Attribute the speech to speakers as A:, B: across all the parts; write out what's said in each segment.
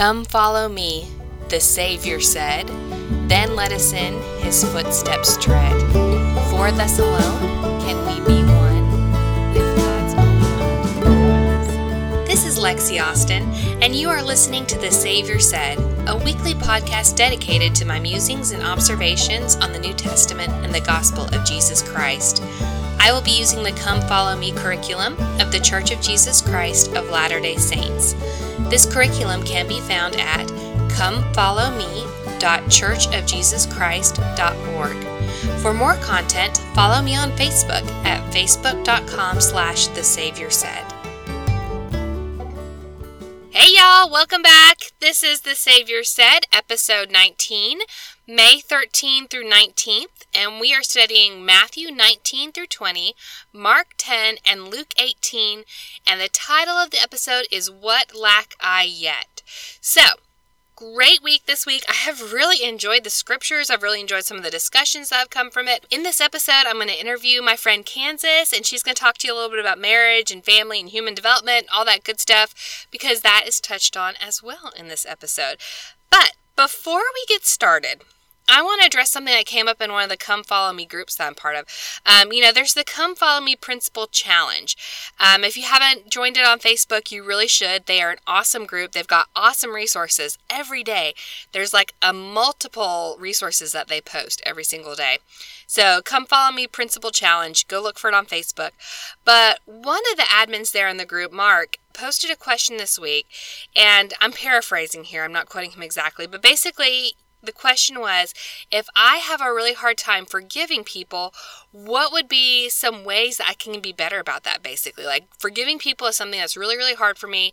A: Come follow me, the Savior said. Then let us in his footsteps tread. For thus alone can we be one with God's own This is Lexi Austin, and you are listening to The Savior Said, a weekly podcast dedicated to my musings and observations on the New Testament and the gospel of Jesus Christ. I will be using the Come Follow Me curriculum of the Church of Jesus Christ of Latter day Saints. This curriculum can be found at comefollowme.churchofjesuschrist.org. For more content, follow me on Facebook at facebook.com slash the Savior said. Hey y'all, welcome back. This is The Savior Said, episode 19, May 13 through 19th, and we are studying Matthew 19 through 20, Mark 10, and Luke 18, and the title of the episode is What Lack I Yet? So, great week this week. I have really enjoyed the scriptures. I've really enjoyed some of the discussions that have come from it. In this episode, I'm going to interview my friend Kansas, and she's going to talk to you a little bit about marriage and family and human development, all that good stuff, because that is touched on as well in this episode. But before we get started, I want to address something that came up in one of the Come Follow Me groups that I'm part of. Um, you know, there's the Come Follow Me Principle Challenge. Um, if you haven't joined it on Facebook, you really should. They are an awesome group. They've got awesome resources every day. There's like a multiple resources that they post every single day. So come follow me Principle Challenge. Go look for it on Facebook. But one of the admins there in the group, Mark, posted a question this week, and I'm paraphrasing here. I'm not quoting him exactly, but basically the question was if I have a really hard time forgiving people, what would be some ways that I can be better about that, basically? Like, forgiving people is something that's really, really hard for me.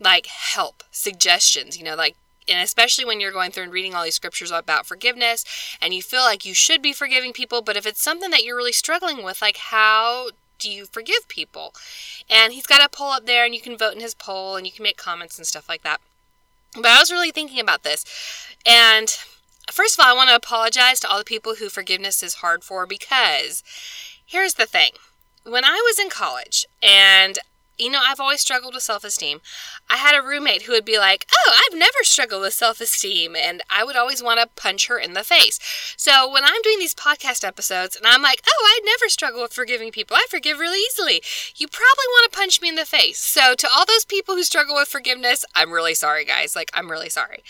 A: Like, help, suggestions, you know, like, and especially when you're going through and reading all these scriptures about forgiveness and you feel like you should be forgiving people, but if it's something that you're really struggling with, like, how do you forgive people? And he's got a poll up there, and you can vote in his poll and you can make comments and stuff like that. But I was really thinking about this. And first of all, I want to apologize to all the people who forgiveness is hard for because here's the thing. When I was in college and you know, I've always struggled with self esteem. I had a roommate who would be like, Oh, I've never struggled with self esteem. And I would always want to punch her in the face. So when I'm doing these podcast episodes and I'm like, Oh, I never struggle with forgiving people, I forgive really easily, you probably want to punch me in the face. So to all those people who struggle with forgiveness, I'm really sorry, guys. Like, I'm really sorry.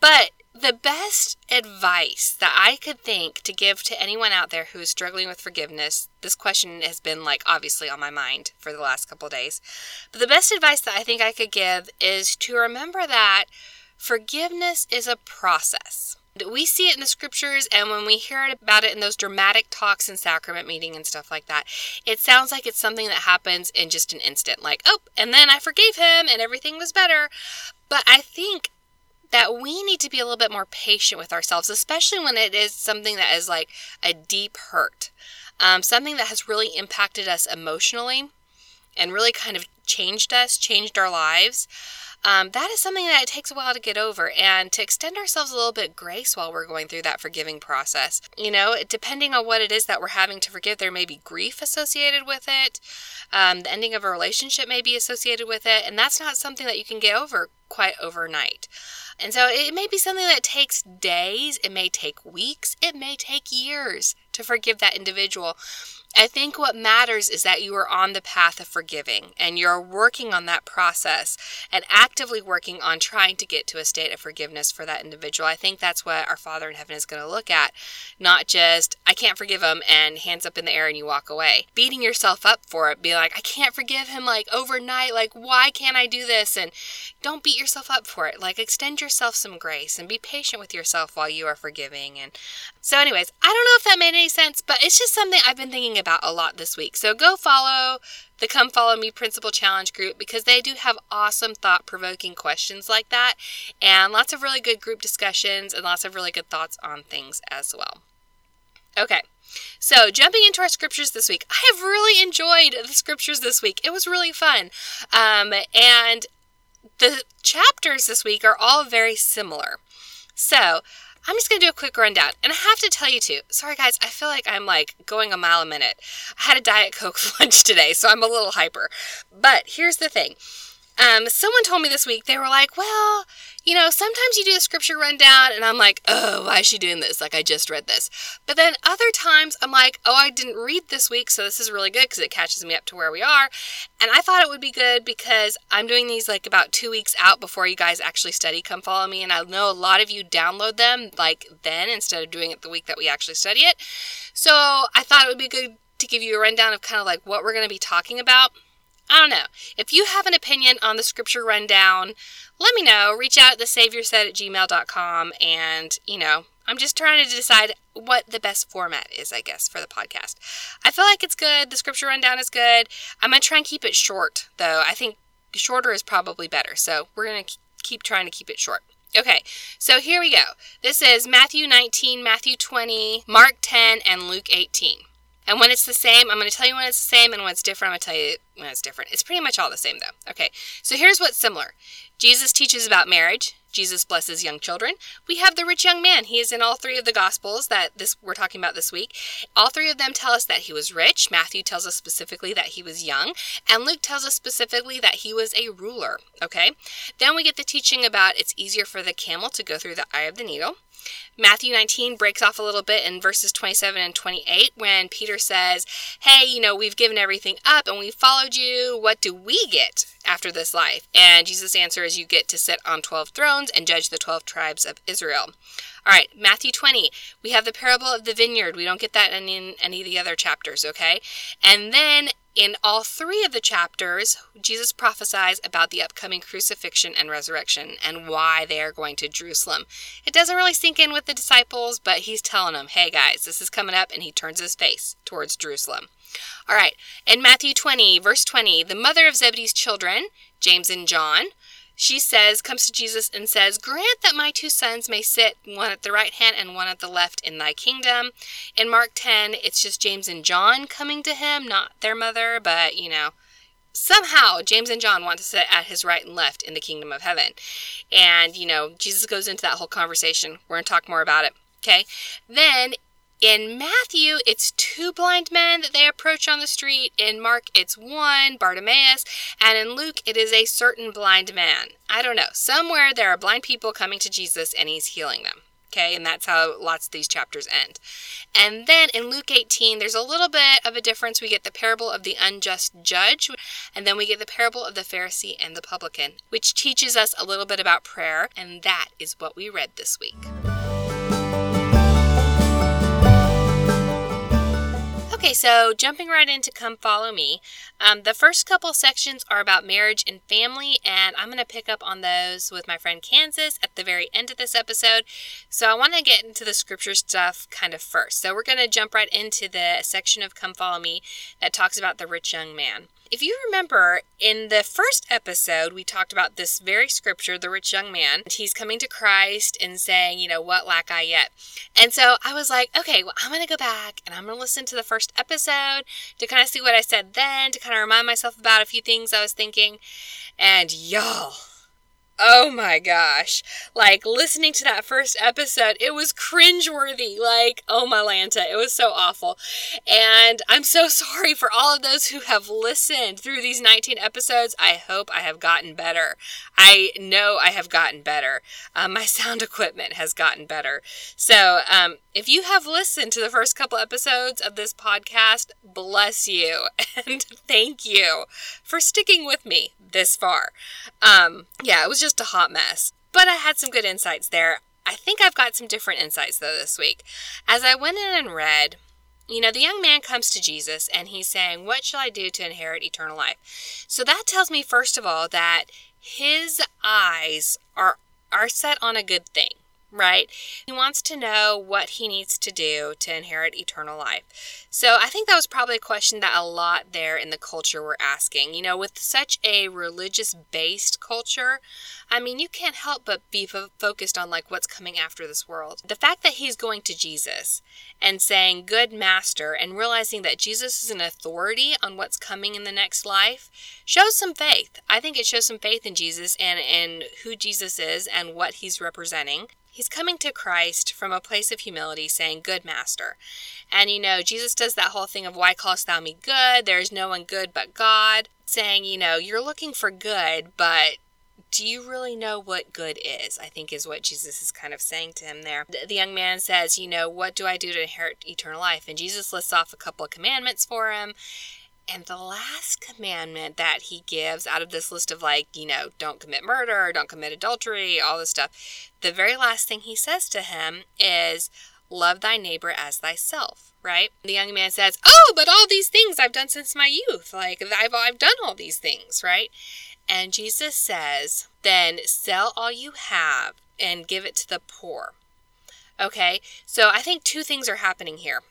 A: But the best advice that I could think to give to anyone out there who is struggling with forgiveness, this question has been like obviously on my mind for the last couple days. But the best advice that I think I could give is to remember that forgiveness is a process. We see it in the scriptures, and when we hear about it in those dramatic talks and sacrament meeting and stuff like that, it sounds like it's something that happens in just an instant. Like, oh, and then I forgave him and everything was better. But I think that we need to be a little bit more patient with ourselves, especially when it is something that is like a deep hurt, um, something that has really impacted us emotionally and really kind of changed us, changed our lives. Um, that is something that it takes a while to get over and to extend ourselves a little bit grace while we're going through that forgiving process. You know, depending on what it is that we're having to forgive, there may be grief associated with it. Um, the ending of a relationship may be associated with it, and that's not something that you can get over quite overnight. And so it may be something that takes days, it may take weeks, it may take years to forgive that individual. I think what matters is that you are on the path of forgiving and you're working on that process and actively working on trying to get to a state of forgiveness for that individual. I think that's what our Father in heaven is going to look at, not just, I can't forgive him and hands up in the air and you walk away. Beating yourself up for it, be like, I can't forgive him like overnight, like, why can't I do this? And don't beat yourself up for it. Like, extend yourself some grace and be patient with yourself while you are forgiving. And so, anyways, I don't know if that made any sense, but it's just something I've been thinking about a lot this week. So go follow the Come Follow Me Principle Challenge group because they do have awesome thought provoking questions like that and lots of really good group discussions and lots of really good thoughts on things as well. Okay. So, jumping into our scriptures this week, I have really enjoyed the scriptures this week. It was really fun. Um, and the chapters this week are all very similar. So, I'm just going to do a quick rundown. And I have to tell you too, sorry guys, I feel like I'm like going a mile a minute. I had a Diet Coke lunch today, so I'm a little hyper. But here's the thing Um, someone told me this week, they were like, well, you know, sometimes you do the scripture rundown, and I'm like, oh, why is she doing this? Like, I just read this. But then other times, I'm like, oh, I didn't read this week, so this is really good because it catches me up to where we are. And I thought it would be good because I'm doing these like about two weeks out before you guys actually study Come Follow Me. And I know a lot of you download them like then instead of doing it the week that we actually study it. So I thought it would be good to give you a rundown of kind of like what we're going to be talking about. I don't know. If you have an opinion on the scripture rundown, let me know. Reach out at said at gmail.com. And, you know, I'm just trying to decide what the best format is, I guess, for the podcast. I feel like it's good. The scripture rundown is good. I'm going to try and keep it short, though. I think shorter is probably better. So we're going to keep trying to keep it short. Okay, so here we go. This is Matthew 19, Matthew 20, Mark 10, and Luke 18. And when it's the same, I'm going to tell you when it's the same, and when it's different, I'm going to tell you when it's different. It's pretty much all the same, though. Okay, so here's what's similar Jesus teaches about marriage. Jesus blesses young children. We have the rich young man. He is in all three of the gospels that this we're talking about this week. All three of them tell us that he was rich. Matthew tells us specifically that he was young, and Luke tells us specifically that he was a ruler, okay? Then we get the teaching about it's easier for the camel to go through the eye of the needle. Matthew 19 breaks off a little bit in verses 27 and 28 when Peter says, Hey, you know, we've given everything up and we followed you. What do we get after this life? And Jesus' answer is, You get to sit on 12 thrones and judge the 12 tribes of Israel. All right, Matthew 20, we have the parable of the vineyard. We don't get that in, any of the other chapters, okay? And then in all three of the chapters, Jesus prophesies about the upcoming crucifixion and resurrection and why they are going to Jerusalem. It doesn't really sink in with the disciples, but he's telling them, hey guys, this is coming up, and he turns his face towards Jerusalem. All right, in Matthew 20, verse 20, the mother of Zebedee's children, James and John, she says, comes to Jesus and says, Grant that my two sons may sit, one at the right hand and one at the left, in thy kingdom. In Mark 10, it's just James and John coming to him, not their mother, but, you know, somehow James and John want to sit at his right and left in the kingdom of heaven. And, you know, Jesus goes into that whole conversation. We're going to talk more about it. Okay. Then in Matthew, it's two blind men that they approach on the street. In Mark, it's one, Bartimaeus. And in Luke, it is a certain blind man. I don't know. Somewhere there are blind people coming to Jesus and he's healing them. Okay, and that's how lots of these chapters end. And then in Luke 18, there's a little bit of a difference. We get the parable of the unjust judge, and then we get the parable of the Pharisee and the publican, which teaches us a little bit about prayer, and that is what we read this week. Okay, so jumping right into Come Follow Me. Um, the first couple sections are about marriage and family, and I'm going to pick up on those with my friend Kansas at the very end of this episode. So I want to get into the scripture stuff kind of first. So we're going to jump right into the section of Come Follow Me that talks about the rich young man. If you remember, in the first episode, we talked about this very scripture, the rich young man. He's coming to Christ and saying, you know, what lack I yet? And so I was like, okay, well, I'm going to go back and I'm going to listen to the first episode to kind of see what I said then, to kind of remind myself about a few things I was thinking. And y'all, Oh my gosh. Like listening to that first episode, it was cringeworthy. Like, oh my Lanta, it was so awful. And I'm so sorry for all of those who have listened through these 19 episodes. I hope I have gotten better. I know I have gotten better. Um, my sound equipment has gotten better. So, um, if you have listened to the first couple episodes of this podcast, bless you and thank you for sticking with me this far. Um, yeah, it was just a hot mess. But I had some good insights there. I think I've got some different insights though this week. As I went in and read, you know, the young man comes to Jesus and he's saying, What shall I do to inherit eternal life? So that tells me, first of all, that his eyes are, are set on a good thing right? He wants to know what he needs to do to inherit eternal life. So I think that was probably a question that a lot there in the culture were asking. You know, with such a religious based culture, I mean, you can't help but be fo- focused on like what's coming after this world. The fact that he's going to Jesus and saying, Good master, and realizing that Jesus is an authority on what's coming in the next life shows some faith. I think it shows some faith in Jesus and in who Jesus is and what he's representing. He's coming to Christ from a place of humility, saying, Good master. And you know, Jesus does that whole thing of, Why callest thou me good? There is no one good but God. Saying, you know, you're looking for good, but do you really know what good is? I think is what Jesus is kind of saying to him there. The young man says, You know, what do I do to inherit eternal life? And Jesus lists off a couple of commandments for him. And the last commandment that he gives out of this list of, like, you know, don't commit murder, don't commit adultery, all this stuff, the very last thing he says to him is, love thy neighbor as thyself, right? The young man says, oh, but all these things I've done since my youth. Like, I've, I've done all these things, right? And Jesus says, then sell all you have and give it to the poor. Okay, so I think two things are happening here.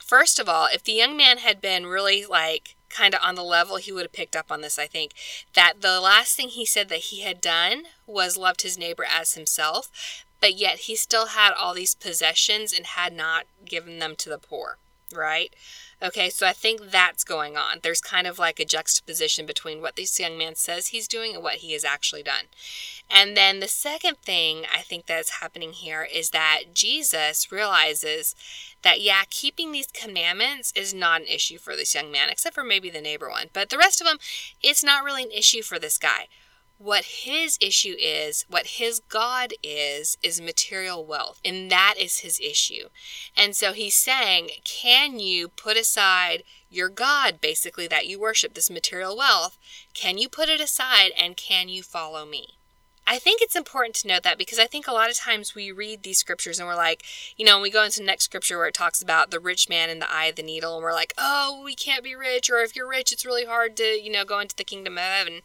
A: First of all, if the young man had been really like kind of on the level, he would have picked up on this, I think. That the last thing he said that he had done was loved his neighbor as himself, but yet he still had all these possessions and had not given them to the poor, right? Okay, so I think that's going on. There's kind of like a juxtaposition between what this young man says he's doing and what he has actually done. And then the second thing I think that's happening here is that Jesus realizes that, yeah, keeping these commandments is not an issue for this young man, except for maybe the neighbor one. But the rest of them, it's not really an issue for this guy. What his issue is, what his God is, is material wealth. And that is his issue. And so he's saying, can you put aside your God, basically, that you worship, this material wealth? Can you put it aside and can you follow me? I think it's important to note that because I think a lot of times we read these scriptures and we're like, you know, we go into the next scripture where it talks about the rich man in the eye of the needle, and we're like, oh, we can't be rich, or if you're rich, it's really hard to, you know, go into the kingdom of heaven.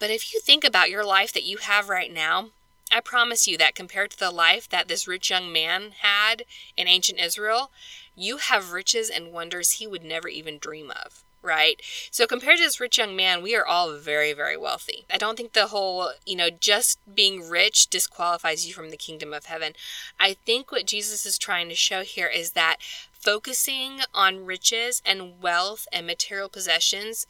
A: But if you think about your life that you have right now, I promise you that compared to the life that this rich young man had in ancient Israel, you have riches and wonders he would never even dream of right? So compared to this rich young man, we are all very, very wealthy. I don't think the whole, you know, just being rich disqualifies you from the kingdom of heaven. I think what Jesus is trying to show here is that focusing on riches and wealth and material possessions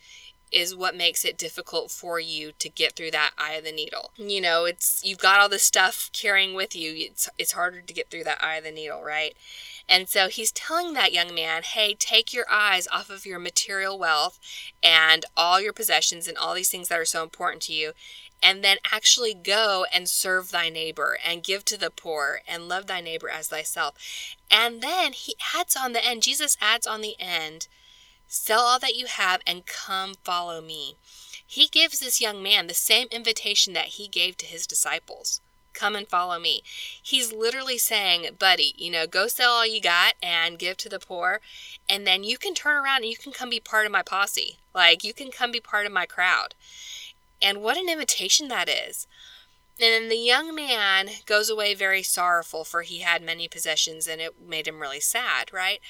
A: is what makes it difficult for you to get through that eye of the needle. You know, it's you've got all this stuff carrying with you. It's it's harder to get through that eye of the needle, right? And so he's telling that young man, "Hey, take your eyes off of your material wealth and all your possessions and all these things that are so important to you and then actually go and serve thy neighbor and give to the poor and love thy neighbor as thyself." And then he adds on the end, Jesus adds on the end, Sell all that you have and come follow me. He gives this young man the same invitation that he gave to his disciples come and follow me. He's literally saying, buddy, you know, go sell all you got and give to the poor, and then you can turn around and you can come be part of my posse. Like, you can come be part of my crowd. And what an invitation that is. And then the young man goes away very sorrowful, for he had many possessions and it made him really sad, right?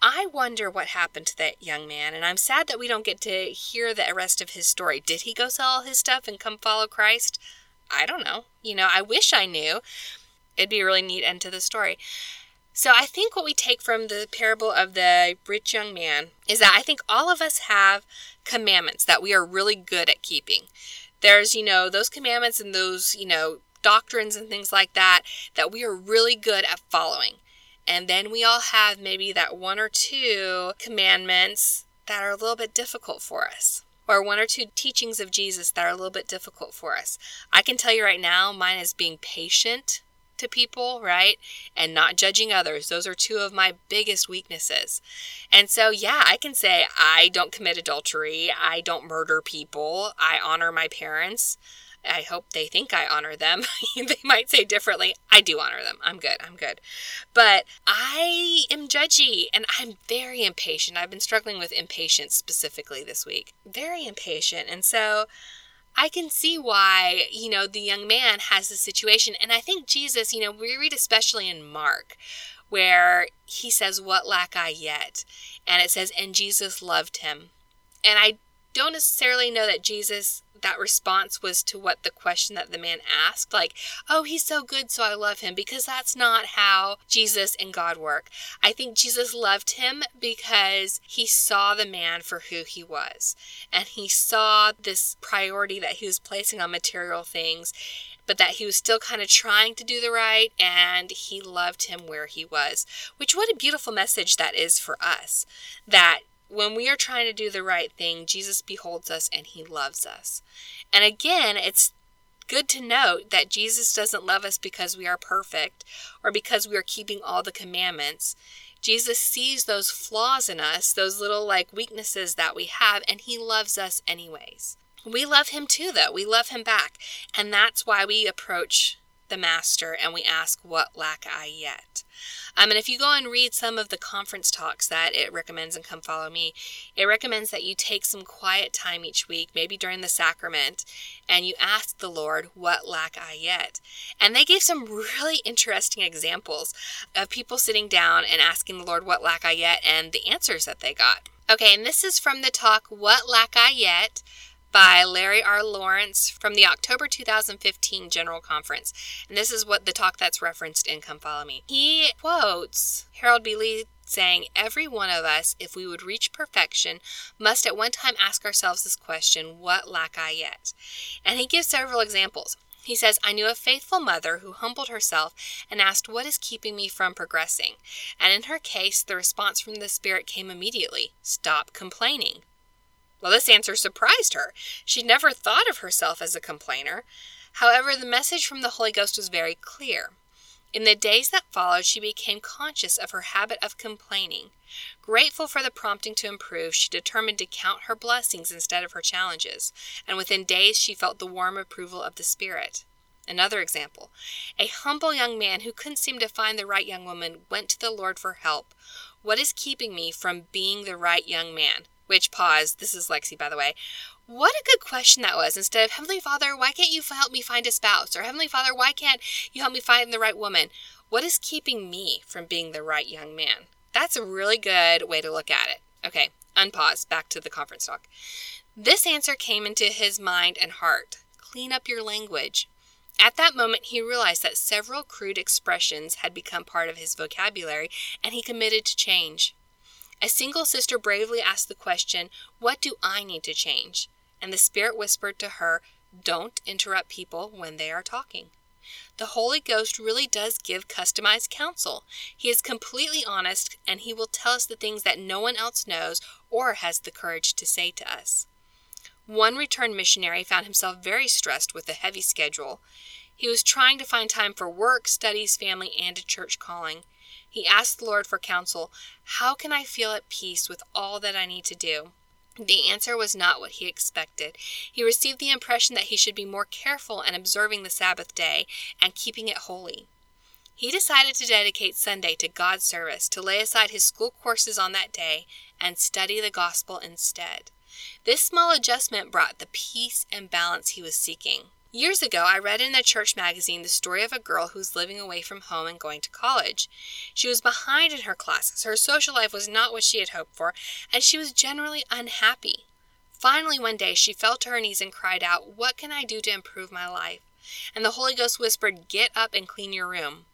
A: I wonder what happened to that young man, and I'm sad that we don't get to hear the rest of his story. Did he go sell all his stuff and come follow Christ? I don't know. You know, I wish I knew. It'd be a really neat end to the story. So I think what we take from the parable of the rich young man is that I think all of us have commandments that we are really good at keeping there's, you know, those commandments and those, you know, doctrines and things like that that we are really good at following. And then we all have maybe that one or two commandments that are a little bit difficult for us, or one or two teachings of Jesus that are a little bit difficult for us. I can tell you right now, mine is being patient to people, right? And not judging others. Those are two of my biggest weaknesses. And so, yeah, I can say I don't commit adultery. I don't murder people. I honor my parents. I hope they think I honor them. they might say differently. I do honor them. I'm good. I'm good. But I am judgy and I'm very impatient. I've been struggling with impatience specifically this week. Very impatient. And so I can see why, you know, the young man has this situation. And I think Jesus, you know, we read especially in Mark, where he says, What lack I yet? And it says, And Jesus loved him. And I don't necessarily know that Jesus that response was to what the question that the man asked like oh he's so good so i love him because that's not how jesus and god work i think jesus loved him because he saw the man for who he was and he saw this priority that he was placing on material things but that he was still kind of trying to do the right and he loved him where he was. Which, what a beautiful message that is for us. That when we are trying to do the right thing, Jesus beholds us and he loves us. And again, it's good to note that Jesus doesn't love us because we are perfect or because we are keeping all the commandments. Jesus sees those flaws in us, those little like weaknesses that we have, and he loves us anyways. We love him too, though. We love him back. And that's why we approach the master and we ask, What lack I yet? Um, and if you go and read some of the conference talks that it recommends and Come Follow Me, it recommends that you take some quiet time each week, maybe during the sacrament, and you ask the Lord, What lack I yet? And they gave some really interesting examples of people sitting down and asking the Lord, What lack I yet? and the answers that they got. Okay, and this is from the talk, What Lack I Yet? By Larry R. Lawrence from the October 2015 General Conference. And this is what the talk that's referenced in Come Follow Me. He quotes Harold B. Lee saying, Every one of us, if we would reach perfection, must at one time ask ourselves this question What lack I yet? And he gives several examples. He says, I knew a faithful mother who humbled herself and asked, What is keeping me from progressing? And in her case, the response from the Spirit came immediately Stop complaining. Well, this answer surprised her. She'd never thought of herself as a complainer. However, the message from the Holy Ghost was very clear. In the days that followed, she became conscious of her habit of complaining. Grateful for the prompting to improve, she determined to count her blessings instead of her challenges, and within days she felt the warm approval of the Spirit. Another example a humble young man who couldn't seem to find the right young woman went to the Lord for help. What is keeping me from being the right young man? Which, pause, this is Lexi, by the way. What a good question that was. Instead of, Heavenly Father, why can't you help me find a spouse? Or, Heavenly Father, why can't you help me find the right woman? What is keeping me from being the right young man? That's a really good way to look at it. Okay, unpause, back to the conference talk. This answer came into his mind and heart. Clean up your language. At that moment, he realized that several crude expressions had become part of his vocabulary, and he committed to change. A single sister bravely asked the question, What do I need to change? And the Spirit whispered to her, Don't interrupt people when they are talking. The Holy Ghost really does give customized counsel. He is completely honest and he will tell us the things that no one else knows or has the courage to say to us. One returned missionary found himself very stressed with a heavy schedule. He was trying to find time for work, studies, family, and a church calling. He asked the Lord for counsel How can I feel at peace with all that I need to do? The answer was not what he expected. He received the impression that he should be more careful in observing the Sabbath day and keeping it holy. He decided to dedicate Sunday to God's service, to lay aside his school courses on that day, and study the gospel instead. This small adjustment brought the peace and balance he was seeking. Years ago, I read in a church magazine the story of a girl who was living away from home and going to college. She was behind in her classes, her social life was not what she had hoped for, and she was generally unhappy. Finally, one day, she fell to her knees and cried out, What can I do to improve my life? And the Holy Ghost whispered, Get up and clean your room.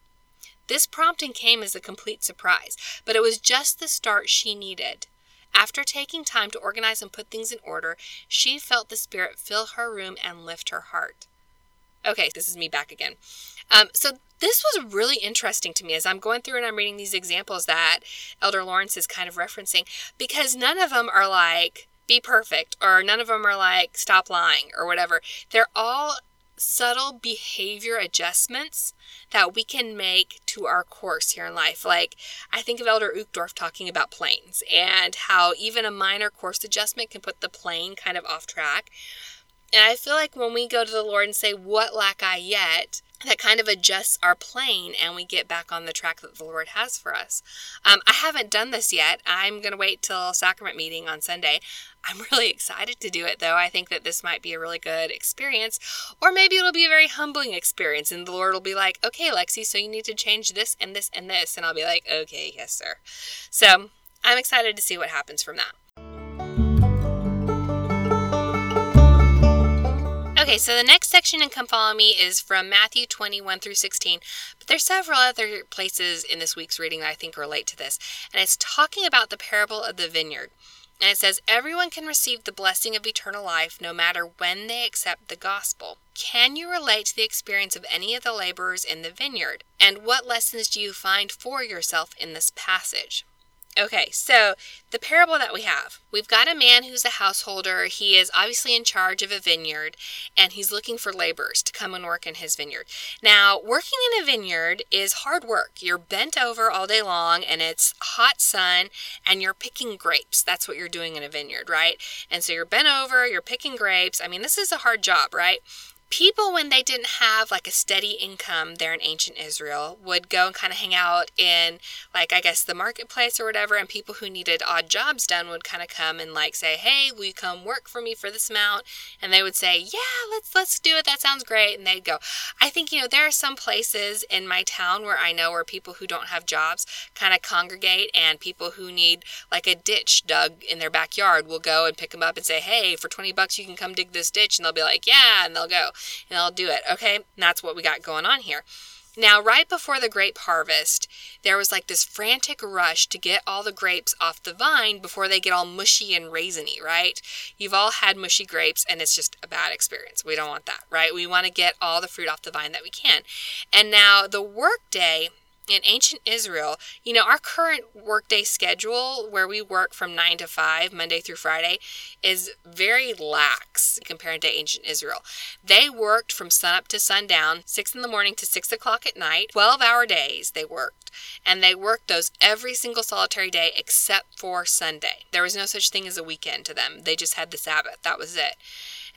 A: This prompting came as a complete surprise, but it was just the start she needed. After taking time to organize and put things in order, she felt the Spirit fill her room and lift her heart. Okay, this is me back again. Um, so this was really interesting to me as I'm going through and I'm reading these examples that Elder Lawrence is kind of referencing because none of them are like be perfect or none of them are like stop lying or whatever. They're all subtle behavior adjustments that we can make to our course here in life. Like, I think of Elder Uchtdorf talking about planes and how even a minor course adjustment can put the plane kind of off track. And I feel like when we go to the Lord and say, What lack I yet? that kind of adjusts our plane and we get back on the track that the Lord has for us. Um, I haven't done this yet. I'm going to wait till sacrament meeting on Sunday. I'm really excited to do it though. I think that this might be a really good experience, or maybe it'll be a very humbling experience, and the Lord will be like, okay, Lexi, so you need to change this and this and this. And I'll be like, okay, yes, sir. So I'm excited to see what happens from that. Okay, so the next section in Come Follow Me is from Matthew 21 through 16, but there's several other places in this week's reading that I think relate to this, and it's talking about the parable of the vineyard. And it says, Everyone can receive the blessing of eternal life no matter when they accept the gospel. Can you relate to the experience of any of the laborers in the vineyard? And what lessons do you find for yourself in this passage? Okay, so the parable that we have we've got a man who's a householder. He is obviously in charge of a vineyard and he's looking for laborers to come and work in his vineyard. Now, working in a vineyard is hard work. You're bent over all day long and it's hot sun and you're picking grapes. That's what you're doing in a vineyard, right? And so you're bent over, you're picking grapes. I mean, this is a hard job, right? People when they didn't have like a steady income there in ancient Israel would go and kind of hang out in like I guess the marketplace or whatever and people who needed odd jobs done would kind of come and like say, "Hey, will you come work for me for this amount?" And they would say, "Yeah, let's let's do it. That sounds great." And they'd go. I think you know there are some places in my town where I know where people who don't have jobs kind of congregate and people who need like a ditch dug in their backyard will go and pick them up and say, "Hey, for 20 bucks you can come dig this ditch." And they'll be like, "Yeah," and they'll go and I'll do it. Okay, and that's what we got going on here. Now, right before the grape harvest, there was like this frantic rush to get all the grapes off the vine before they get all mushy and raisiny, right? You've all had mushy grapes and it's just a bad experience. We don't want that, right? We want to get all the fruit off the vine that we can. And now the work day in ancient Israel, you know, our current workday schedule where we work from 9 to 5, Monday through Friday, is very lax compared to ancient Israel. They worked from sunup to sundown, 6 in the morning to 6 o'clock at night, 12 hour days they worked. And they worked those every single solitary day except for Sunday. There was no such thing as a weekend to them, they just had the Sabbath. That was it.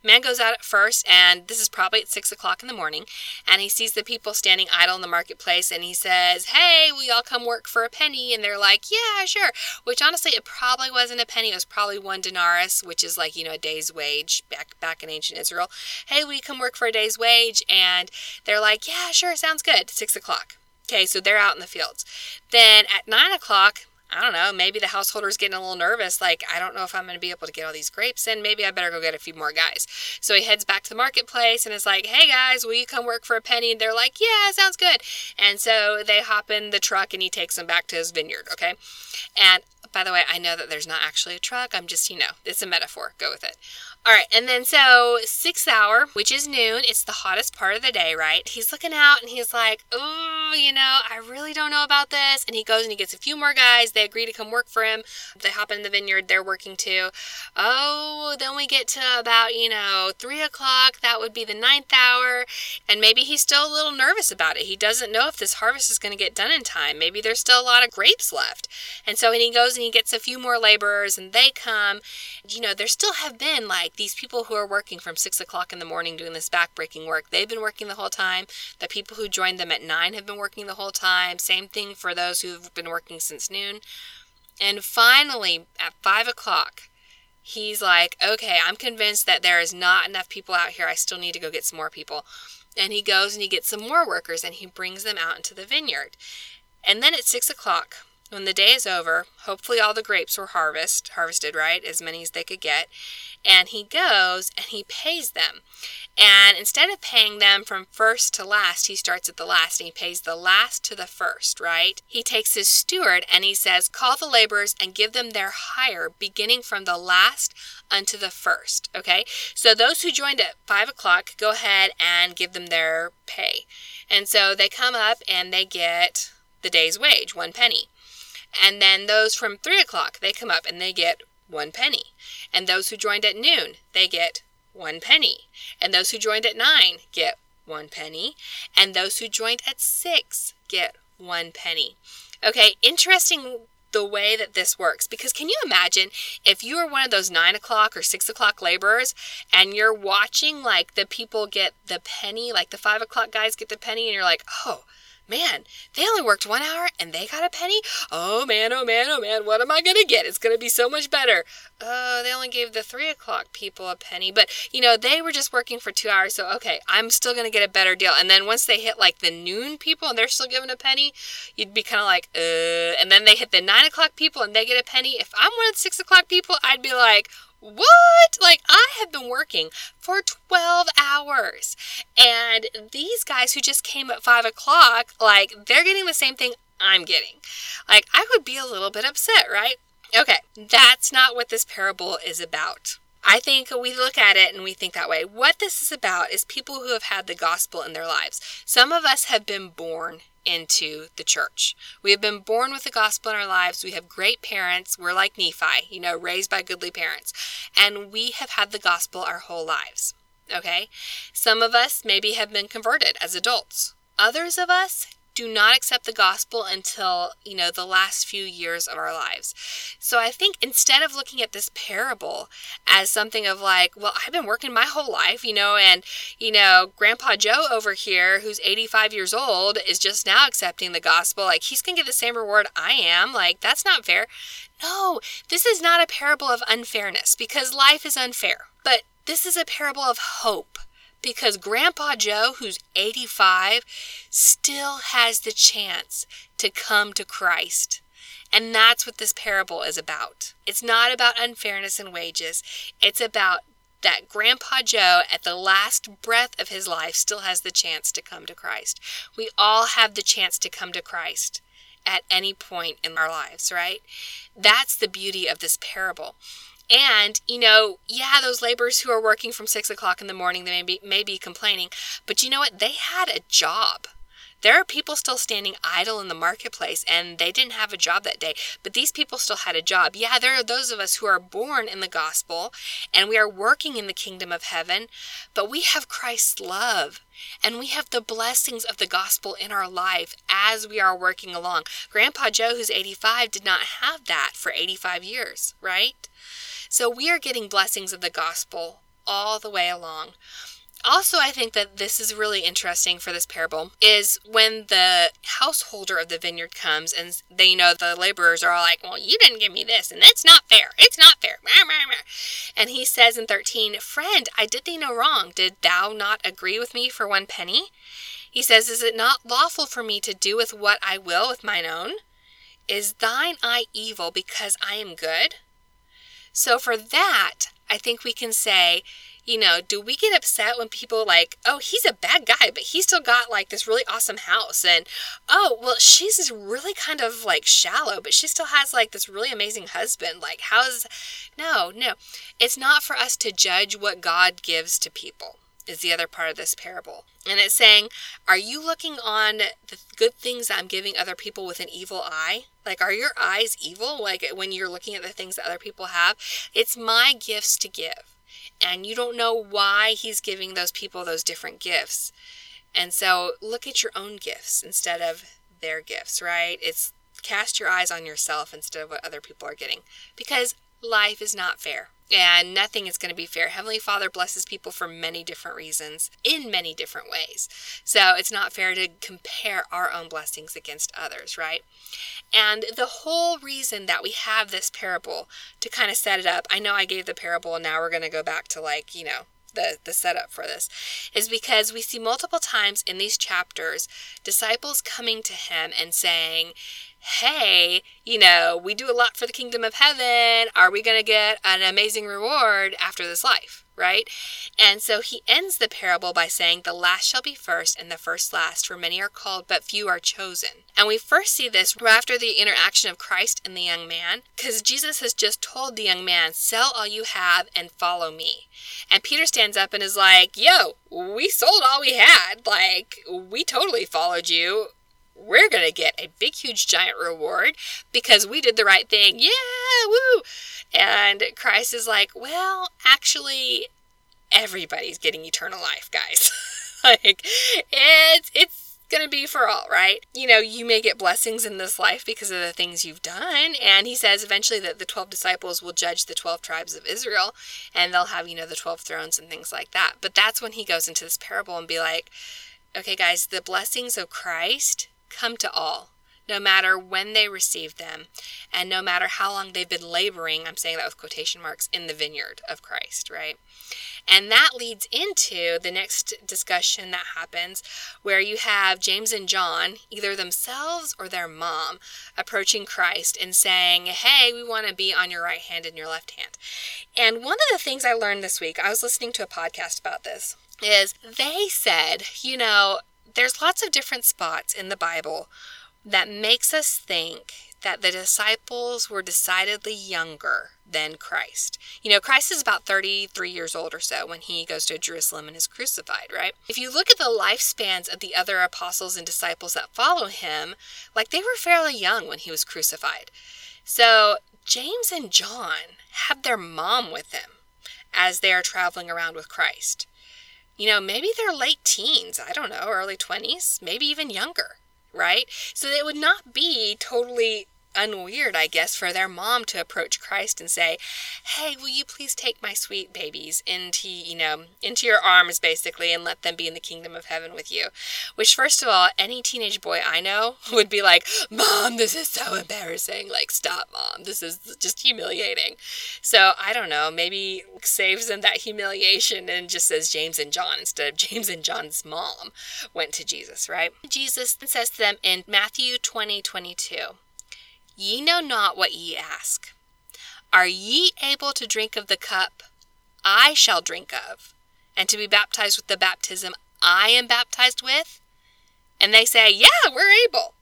A: Man goes out at first, and this is probably at six o'clock in the morning, and he sees the people standing idle in the marketplace, and he says, Hey, will y'all come work for a penny? And they're like, Yeah, sure. Which honestly, it probably wasn't a penny, it was probably one denarius, which is like, you know, a day's wage back back in ancient Israel. Hey, you come work for a day's wage? And they're like, Yeah, sure, sounds good. Six o'clock. Okay, so they're out in the fields. Then at nine o'clock, I don't know, maybe the householder's getting a little nervous. Like, I don't know if I'm going to be able to get all these grapes in. Maybe I better go get a few more guys. So he heads back to the marketplace and is like, hey guys, will you come work for a penny? And they're like, yeah, sounds good. And so they hop in the truck and he takes them back to his vineyard, okay? And by the way, I know that there's not actually a truck. I'm just, you know, it's a metaphor. Go with it. All right, and then so sixth hour, which is noon, it's the hottest part of the day, right? He's looking out and he's like, oh, you know, I really don't know about this. And he goes and he gets a few more guys. They agree to come work for him. They hop in the vineyard. They're working too. Oh, then we get to about, you know, three o'clock. That would be the ninth hour. And maybe he's still a little nervous about it. He doesn't know if this harvest is going to get done in time. Maybe there's still a lot of grapes left. And so he goes and he gets a few more laborers and they come. You know, there still have been like, like these people who are working from six o'clock in the morning doing this backbreaking work, they've been working the whole time. The people who joined them at nine have been working the whole time. Same thing for those who've been working since noon. And finally, at five o'clock, he's like, okay, I'm convinced that there is not enough people out here. I still need to go get some more people. And he goes and he gets some more workers and he brings them out into the vineyard. And then at six o'clock, when the day is over, hopefully all the grapes were harvest, harvested, right? As many as they could get. And he goes and he pays them. And instead of paying them from first to last, he starts at the last and he pays the last to the first, right? He takes his steward and he says, Call the laborers and give them their hire, beginning from the last unto the first. Okay? So those who joined at five o'clock, go ahead and give them their pay. And so they come up and they get the day's wage, one penny. And then those from 3 o'clock, they come up and they get one penny. And those who joined at noon, they get one penny. And those who joined at 9 get one penny. And those who joined at 6 get one penny. Okay, interesting the way that this works because can you imagine if you are one of those nine o'clock or six o'clock laborers and you're watching like the people get the penny like the five o'clock guys get the penny and you're like oh man, they only worked one hour and they got a penny? Oh man, oh man, oh man, what am I going to get? It's going to be so much better. Oh, they only gave the three o'clock people a penny, but you know, they were just working for two hours, so okay, I'm still going to get a better deal. And then once they hit like the noon people and they're still giving a penny, you'd be kind of like, uh, and then they hit the nine o'clock people and they get a penny. If I'm one of the six o'clock people, I'd be like, what? Like, I have been working for 12 hours. And these guys who just came at 5 o'clock, like, they're getting the same thing I'm getting. Like, I would be a little bit upset, right? Okay, that's not what this parable is about. I think we look at it and we think that way. What this is about is people who have had the gospel in their lives. Some of us have been born into the church. We have been born with the gospel in our lives. We have great parents. We're like Nephi, you know, raised by goodly parents. And we have had the gospel our whole lives. Okay? Some of us maybe have been converted as adults. Others of us do not accept the gospel until, you know, the last few years of our lives. So I think instead of looking at this parable as something of like, well, I've been working my whole life, you know, and, you know, Grandpa Joe over here, who's 85 years old, is just now accepting the gospel, like, he's going to get the same reward I am. Like, that's not fair. No, this is not a parable of unfairness because life is unfair. But this is a parable of hope because Grandpa Joe, who's 85, still has the chance to come to Christ. And that's what this parable is about. It's not about unfairness in wages, it's about that Grandpa Joe, at the last breath of his life, still has the chance to come to Christ. We all have the chance to come to Christ at any point in our lives, right? That's the beauty of this parable. And, you know, yeah, those laborers who are working from six o'clock in the morning, they may be, may be complaining, but you know what? They had a job. There are people still standing idle in the marketplace and they didn't have a job that day, but these people still had a job. Yeah, there are those of us who are born in the gospel and we are working in the kingdom of heaven, but we have Christ's love and we have the blessings of the gospel in our life as we are working along. Grandpa Joe, who's 85, did not have that for 85 years, right? So we are getting blessings of the gospel all the way along. Also, I think that this is really interesting for this parable is when the householder of the vineyard comes and they know the laborers are all like, Well, you didn't give me this, and that's not fair. It's not fair. And he says in 13, Friend, I did thee no wrong. Did thou not agree with me for one penny? He says, Is it not lawful for me to do with what I will with mine own? Is thine eye evil because I am good? So for that, I think we can say, you know, do we get upset when people like, oh, he's a bad guy, but he still got like this really awesome house, and oh, well, she's really kind of like shallow, but she still has like this really amazing husband. Like, how's no, no, it's not for us to judge what God gives to people is the other part of this parable. And it's saying, Are you looking on the good things I'm giving other people with an evil eye? Like, are your eyes evil? Like, when you're looking at the things that other people have? It's my gifts to give. And you don't know why He's giving those people those different gifts. And so, look at your own gifts instead of their gifts, right? It's cast your eyes on yourself instead of what other people are getting. Because life is not fair and nothing is going to be fair. Heavenly Father blesses people for many different reasons, in many different ways. So it's not fair to compare our own blessings against others, right? And the whole reason that we have this parable to kind of set it up, I know I gave the parable, and now we're going to go back to like, you know, the, the setup for this is because we see multiple times in these chapters disciples coming to him and saying, hey, you know, we do a lot for the kingdom of heaven. Are we going to get an amazing reward after this life? Right? And so he ends the parable by saying, The last shall be first, and the first last, for many are called, but few are chosen. And we first see this right after the interaction of Christ and the young man, because Jesus has just told the young man, Sell all you have and follow me. And Peter stands up and is like, Yo, we sold all we had. Like, we totally followed you we're going to get a big, huge, giant reward because we did the right thing. Yeah, woo. And Christ is like, well, actually, everybody's getting eternal life, guys. like, it's, it's, going to be for all, right? You know, you may get blessings in this life because of the things you've done. And he says eventually that the 12 disciples will judge the 12 tribes of Israel and they'll have, you know, the 12 thrones and things like that. But that's when he goes into this parable and be like, okay, guys, the blessings of Christ come to all, no matter when they receive them, and no matter how long they've been laboring, I'm saying that with quotation marks, in the vineyard of Christ, right? And that leads into the next discussion that happens where you have James and John, either themselves or their mom, approaching Christ and saying, Hey, we want to be on your right hand and your left hand. And one of the things I learned this week, I was listening to a podcast about this, is they said, you know, there's lots of different spots in the Bible that makes us think that the disciples were decidedly younger than Christ. You know, Christ is about 33 years old or so when he goes to Jerusalem and is crucified, right? If you look at the lifespans of the other apostles and disciples that follow him, like they were fairly young when he was crucified. So James and John have their mom with them as they are traveling around with Christ. You know, maybe they're late teens, I don't know, early 20s, maybe even younger, right? So it would not be totally unweird, I guess, for their mom to approach Christ and say, "Hey, will you please take my sweet babies into, you know, into your arms basically and let them be in the kingdom of heaven with you?" Which first of all, any teenage boy I know would be like, "Mom, this is so embarrassing. Like, stop, mom. This is just humiliating." So, I don't know, maybe saves them that humiliation and just says James and John instead of James and John's mom went to Jesus, right? Jesus says to them in Matthew 20, 22, Ye know not what ye ask. Are ye able to drink of the cup I shall drink of, and to be baptized with the baptism I am baptized with? And they say, Yeah, we're able.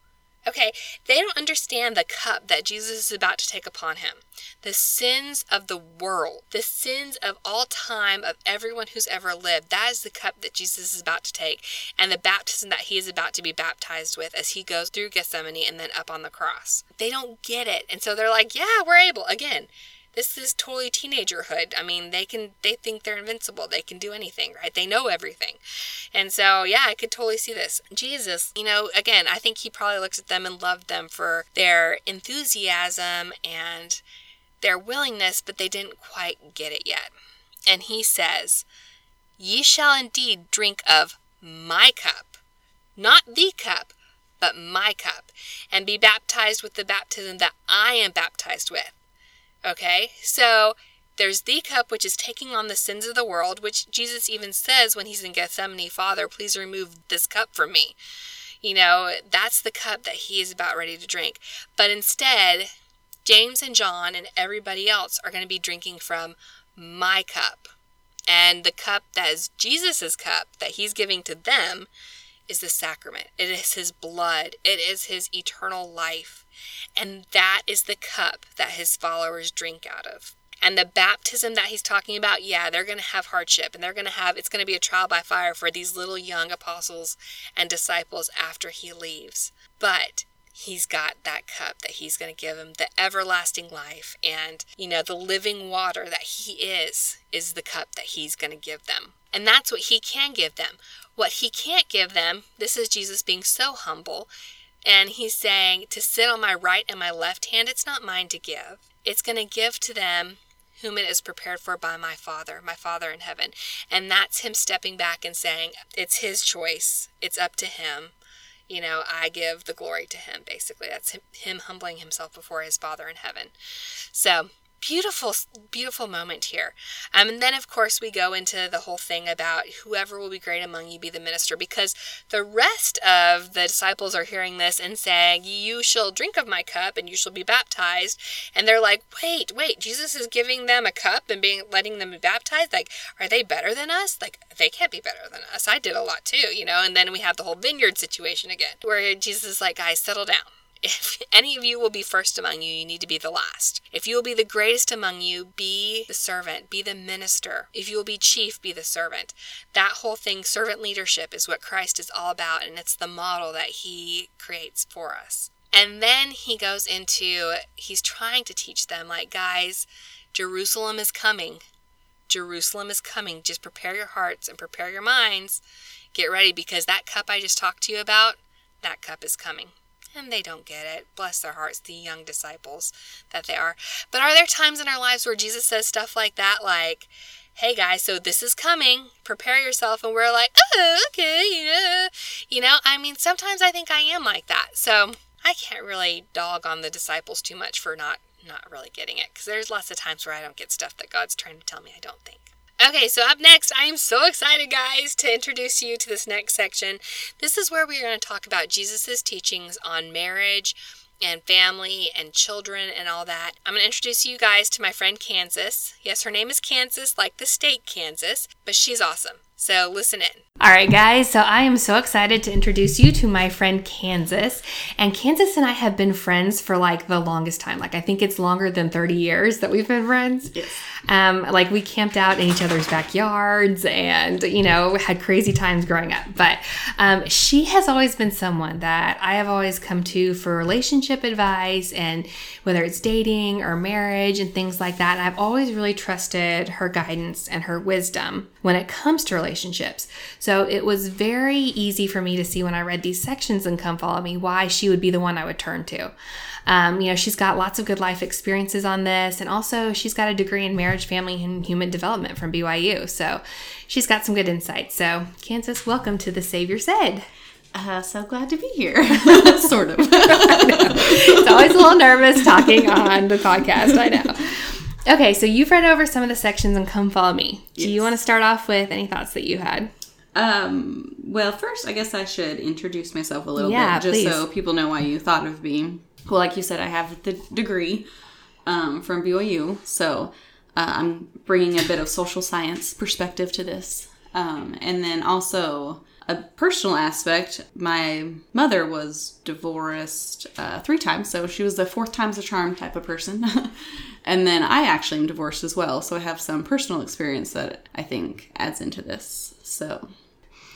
A: Okay, they don't understand the cup that Jesus is about to take upon him. The sins of the world, the sins of all time of everyone who's ever lived. That is the cup that Jesus is about to take, and the baptism that he is about to be baptized with as he goes through Gethsemane and then up on the cross. They don't get it. And so they're like, Yeah, we're able. Again, this is totally teenagerhood. I mean, they can they think they're invincible. They can do anything, right? They know everything. And so, yeah, I could totally see this. Jesus, you know, again, I think he probably looks at them and loved them for their enthusiasm and their willingness, but they didn't quite get it yet. And he says, Ye shall indeed drink of my cup, not the cup, but my cup, and be baptized with the baptism that I am baptized with. Okay, so there's the cup which is taking on the sins of the world, which Jesus even says when he's in Gethsemane, Father, please remove this cup from me. You know, that's the cup that he is about ready to drink. But instead, James and John and everybody else are going to be drinking from my cup. And the cup that is Jesus' cup that he's giving to them is the sacrament. It is his blood, it is his eternal life. And that is the cup that his followers drink out of. And the baptism that he's talking about, yeah, they're going to have hardship and they're going to have, it's going to be a trial by fire for these little young apostles and disciples after he leaves. But he's got that cup that he's going to give them the everlasting life and you know the living water that he is is the cup that he's going to give them and that's what he can give them what he can't give them this is jesus being so humble and he's saying to sit on my right and my left hand, it's not mine to give. It's going to give to them whom it is prepared for by my Father, my Father in heaven. And that's him stepping back and saying, it's his choice. It's up to him. You know, I give the glory to him, basically. That's him, him humbling himself before his Father in heaven. So, beautiful beautiful moment here. Um, and then of course we go into the whole thing about whoever will be great among you be the minister because the rest of the disciples are hearing this and saying you shall drink of my cup and you shall be baptized. And they're like wait wait jesus is giving them a cup and being letting them be baptized? Like are they better than us? Like they can't be better than us. I did a lot too you know? And then we have the whole vineyard situation again where jesus is like guys settle down if any of you will be first among you, you need to be the last. If you will be the greatest among you, be the servant, be the minister. If you will be chief, be the servant. That whole thing, servant leadership, is what Christ is all about, and it's the model that he creates for us. And then he goes into, he's trying to teach them, like, guys, Jerusalem is coming. Jerusalem is coming. Just prepare your hearts and prepare your minds. Get ready because that cup I just talked to you about, that cup is coming and they don't get it. Bless their hearts, the young disciples that they are. But are there times in our lives where Jesus says stuff like that, like, hey guys, so this is coming, prepare yourself, and we're like, oh, okay, yeah. You know, I mean, sometimes I think I am like that. So I can't really dog on the disciples too much for not not really getting it because there's lots of times where I don't get stuff that God's trying to tell me I don't think. Okay, so up next, I am so excited, guys, to introduce you to this next section. This is where we're going to talk about Jesus' teachings on marriage and family and children and all that. I'm going to introduce you guys to my friend Kansas. Yes, her name is Kansas, like the state Kansas, but she's awesome.
B: So listen in.
A: All right, guys. So I am so excited to introduce you to my friend Kansas. And Kansas and I have been friends for like the longest time. Like I think it's longer than 30 years that we've been friends.
C: Yes.
A: Um, like we camped out in each other's backyards and, you know, had crazy times growing up. But um, she has always been someone that I have always come to for relationship advice and whether it's dating or marriage and things like that. I've always really trusted her guidance and her wisdom when it comes to relationships. So it was very easy for me to see when I read these sections and Come Follow Me why she would be the one I would turn to. Um, you know, she's got lots of good life experiences on this, and also she's got a degree in marriage, family, and human development from BYU. So she's got some good insights. So, Kansas, welcome to the Savior Said.
C: Uh, so glad to be here. sort of.
A: it's always a little nervous talking on the podcast, I know. Okay, so you've read over some of the sections and come follow me. Do yes. you want to start off with any thoughts that you had?
C: Um, well, first, I guess I should introduce myself a little yeah, bit just please. so people know why you thought of me. Well, like you said, I have the degree um, from BYU, so uh, I'm bringing a bit of social science perspective to this. Um, and then also a personal aspect, my mother was divorced uh, three times, so she was the fourth time's a charm type of person. and then I actually am divorced as well, so I have some personal experience that I think adds into this. So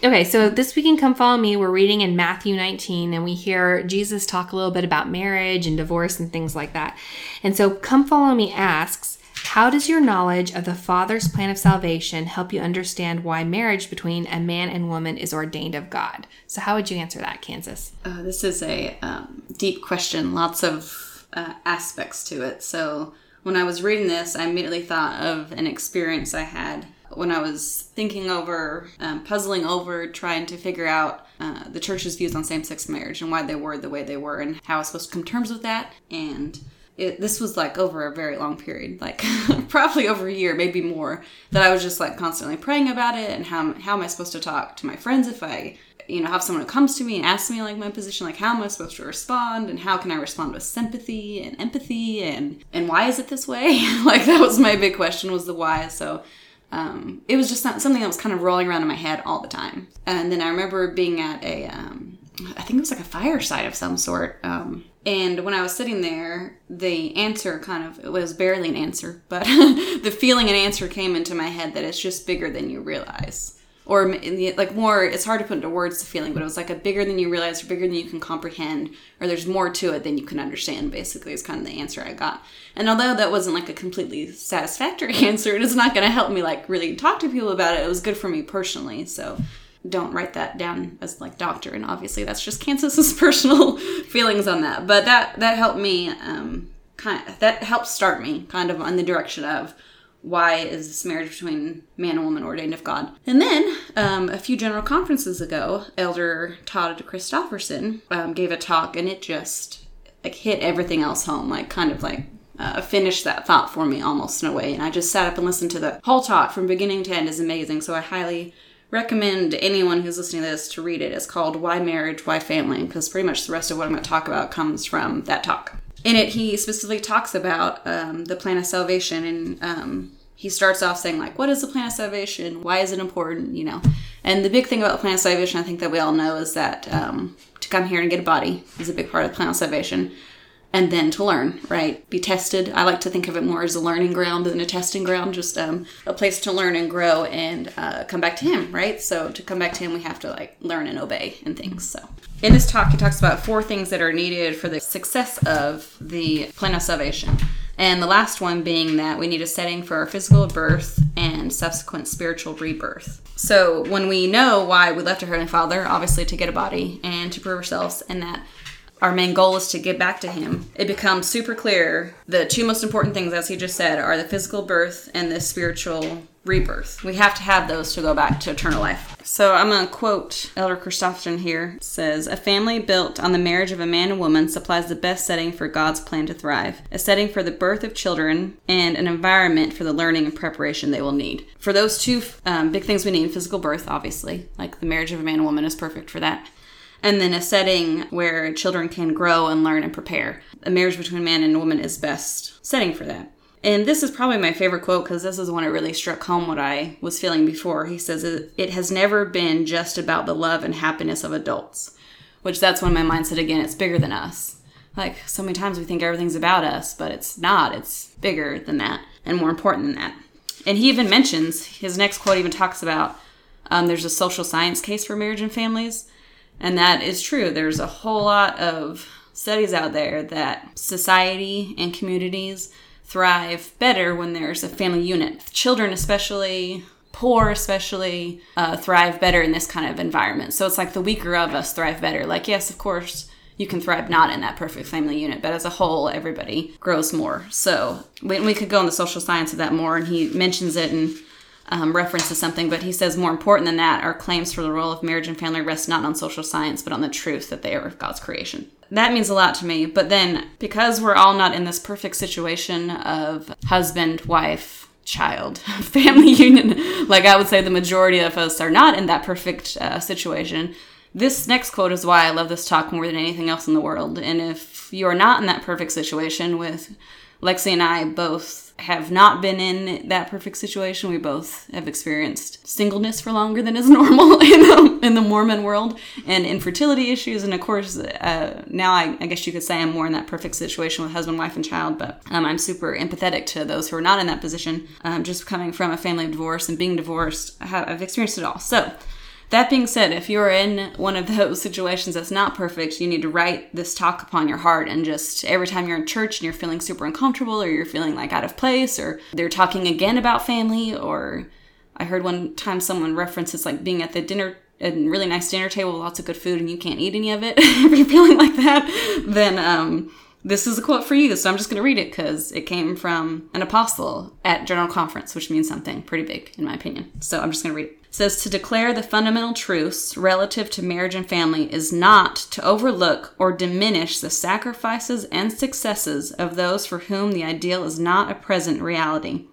A: Okay, so this week in Come Follow Me, we're reading in Matthew 19, and we hear Jesus talk a little bit about marriage and divorce and things like that. And so Come Follow Me asks, How does your knowledge of the Father's plan of salvation help you understand why marriage between a man and woman is ordained of God? So, how would you answer that, Kansas?
C: Uh, this is a um, deep question, lots of uh, aspects to it. So, when I was reading this, I immediately thought of an experience I had when I was thinking over, um, puzzling over, trying to figure out uh, the church's views on same sex marriage and why they were the way they were and how I was supposed to come to terms with that. And it, this was like over a very long period, like probably over a year, maybe more, that I was just like constantly praying about it and how, how am I supposed to talk to my friends if I you know have someone who comes to me and asks me like my position? Like how am i supposed to respond? And how can i respond with sympathy and empathy? And and why is it this way? Like that was my big question was the why. So um, it was just something that was kind of rolling around in my head all the time. And then I remember being at a, um, I think it was like a fireside of some sort. Um, and when I was sitting there, the answer kind of, it was barely an answer, but the feeling an answer came into my head that it's just bigger than you realize or like more it's hard to put into words the feeling but it was like a bigger than you realize or bigger than you can comprehend or there's more to it than you can understand basically is kind of the answer i got. And although that wasn't like a completely satisfactory answer it is not going to help me like really talk to people about it it was good for me personally so don't write that down as like doctor and obviously that's just kansas's personal feelings on that but that that helped me um kind of that helped start me kind of on the direction of why is this marriage between man and woman ordained of God? And then um, a few general conferences ago, Elder Todd Christofferson um, gave a talk, and it just like hit everything else home, like kind of like uh, finished that thought for me almost in a way. And I just sat up and listened to the whole talk from beginning to end is amazing. So I highly recommend anyone who's listening to this to read it. It's called Why Marriage, Why Family, because pretty much the rest of what I'm going to talk about comes from that talk in it, he specifically talks about um, the plan of salvation, and um, he starts off saying like, "What is the plan of salvation? Why is it important?" You know, and the big thing about the plan of salvation, I think that we all know, is that um, to come here and get a body is a big part of the plan of salvation and then to learn, right? Be tested. I like to think of it more as a learning ground than a testing ground, just um, a place to learn and grow and uh, come back to Him, right? So to come back to Him, we have to like learn and obey and things. So in this talk, he talks about four things that are needed for the success of the plan of salvation. And the last one being that we need a setting for our physical birth and subsequent spiritual rebirth. So, when we know why we left our Heavenly Father, obviously to get a body and to prove ourselves, and that our main goal is to get back to him, it becomes super clear the two most important things, as he just said, are the physical birth and the spiritual rebirth. We have to have those to go back to eternal life. So I'm going to quote Elder Christofferson here. It says, A family built on the marriage of a man and woman supplies the best setting for God's plan to thrive, a setting for the birth of children, and an environment for the learning and preparation they will need. For those two um, big things we need, physical birth, obviously, like the marriage of a man and woman is perfect for that and then a setting where children can grow and learn and prepare. A marriage between man and woman is best setting for that. And this is probably my favorite quote because this is one that really struck home what I was feeling before. He says, It has never been just about the love and happiness of adults, which that's when my mind said again, it's bigger than us. Like so many times we think everything's about us, but it's not. It's bigger than that and more important than that. And he even mentions, his next quote even talks about um, there's a social science case for marriage and families. And that is true. There's a whole lot of studies out there that society and communities thrive better when there's a family unit. Children, especially, poor especially, uh, thrive better in this kind of environment. So it's like the weaker of us thrive better. Like, yes, of course, you can thrive not in that perfect family unit, but as a whole, everybody grows more. So we, we could go the social science of that more, and he mentions it and um, references something, but he says more important than that, our claims for the role of marriage and family rest not on social science, but on the truth that they are of God's creation. That means a lot to me. But then, because we're all not in this perfect situation of husband, wife, child, family union, like I would say the majority of us are not in that perfect uh, situation this next quote is why I love this talk more than anything else in the world. And if you are not in that perfect situation with Lexi and I both have not been in that perfect situation. We both have experienced singleness for longer than is normal in the, in the Mormon world and infertility issues. And of course, uh, now I, I, guess you could say I'm more in that perfect situation with husband, wife, and child, but um, I'm super empathetic to those who are not in that position. Um, just coming from a family of divorce and being divorced, I've experienced it all. So, that being said, if you're in one of those situations that's not perfect, you need to write this talk upon your heart and just every time you're in church and you're feeling super uncomfortable or you're feeling like out of place or they're talking again about family or I heard one time someone reference it's like being at the dinner a really nice dinner table with lots of good food and you can't eat any of it. if you're feeling like that, then um, this is a quote for you. So I'm just going to read it because it came from an apostle at General Conference, which means something pretty big in my opinion. So I'm just going to read it says to declare the fundamental truths relative to marriage and family is not to overlook or diminish the sacrifices and successes of those for whom the ideal is not a present reality.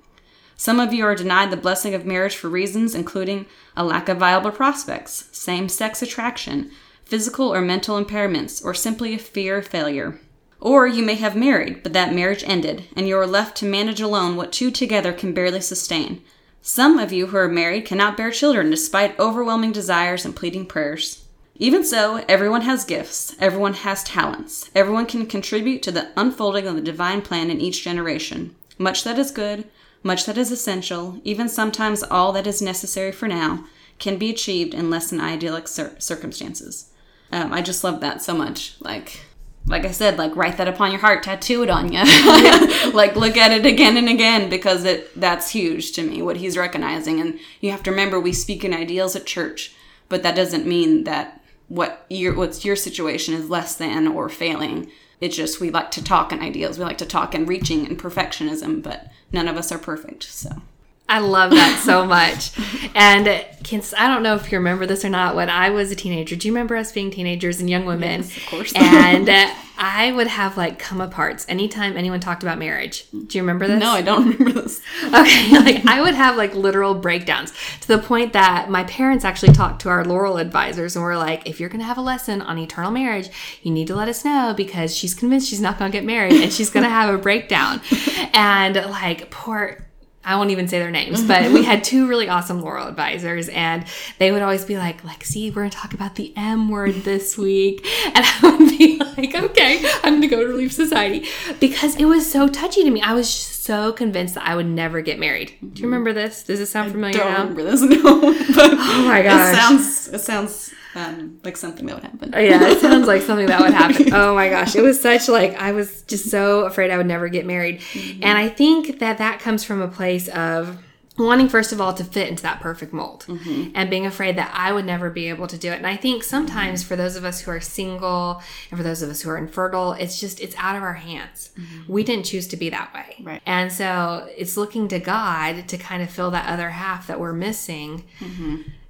C: Some of you are denied the blessing of marriage for reasons including a lack of viable prospects, same sex attraction, physical or mental impairments, or simply a fear of failure. Or you may have married, but that marriage ended, and you are left to manage alone what two together can barely sustain some of you who are married cannot bear children despite overwhelming desires and pleading prayers. Even so, everyone has gifts, everyone has talents, everyone can contribute to the unfolding of the divine plan in each generation. Much that is good, much that is essential, even sometimes all that is necessary for now, can be achieved in less than idyllic cir- circumstances. Um, I just love that so much. Like, like I said, like write that upon your heart, tattoo it on you. like look at it again and again because it that's huge to me what he's recognizing. And you have to remember we speak in ideals at church, but that doesn't mean that what your what's your situation is less than or failing. It's just we like to talk in ideals. We like to talk in reaching and perfectionism, but none of us are perfect. So
A: I love that so much. And can, I don't know if you remember this or not. When I was a teenager, do you remember us being teenagers and young women?
C: Yes, of course.
A: and uh, I would have like come aparts anytime anyone talked about marriage. Do you remember this?
C: No, I don't remember this.
A: Okay, like I would have like literal breakdowns to the point that my parents actually talked to our Laurel advisors and were like, if you're going to have a lesson on eternal marriage, you need to let us know because she's convinced she's not going to get married and she's going to have a breakdown. and like poor I won't even say their names, but we had two really awesome Laurel advisors, and they would always be like, Lexi, we're gonna talk about the M word this week. And I would be like, okay, I'm gonna go to Relief Society. Because it was so touchy to me. I was so convinced that I would never get married. Do you mm-hmm. remember this? Does it sound familiar
C: I don't
A: now?
C: remember this, no. But
A: oh my gosh.
C: It sounds it sounds um, like something that would happen.
A: yeah, it sounds like something that would happen. Oh my gosh, it was such like I was just so afraid I would never get married, mm-hmm. and I think that that comes from a place of wanting first of all to fit into that perfect mold mm-hmm. and being afraid that I would never be able to do it. And I think sometimes for those of us who are single and for those of us who are infertile, it's just it's out of our hands. Mm-hmm. We didn't choose to be that way.
C: Right.
A: And so it's looking to God to kind of fill that other half that we're missing.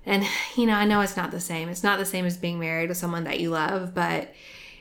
A: And you know, I know it's not the same. It's not the same as being married with someone that you love, but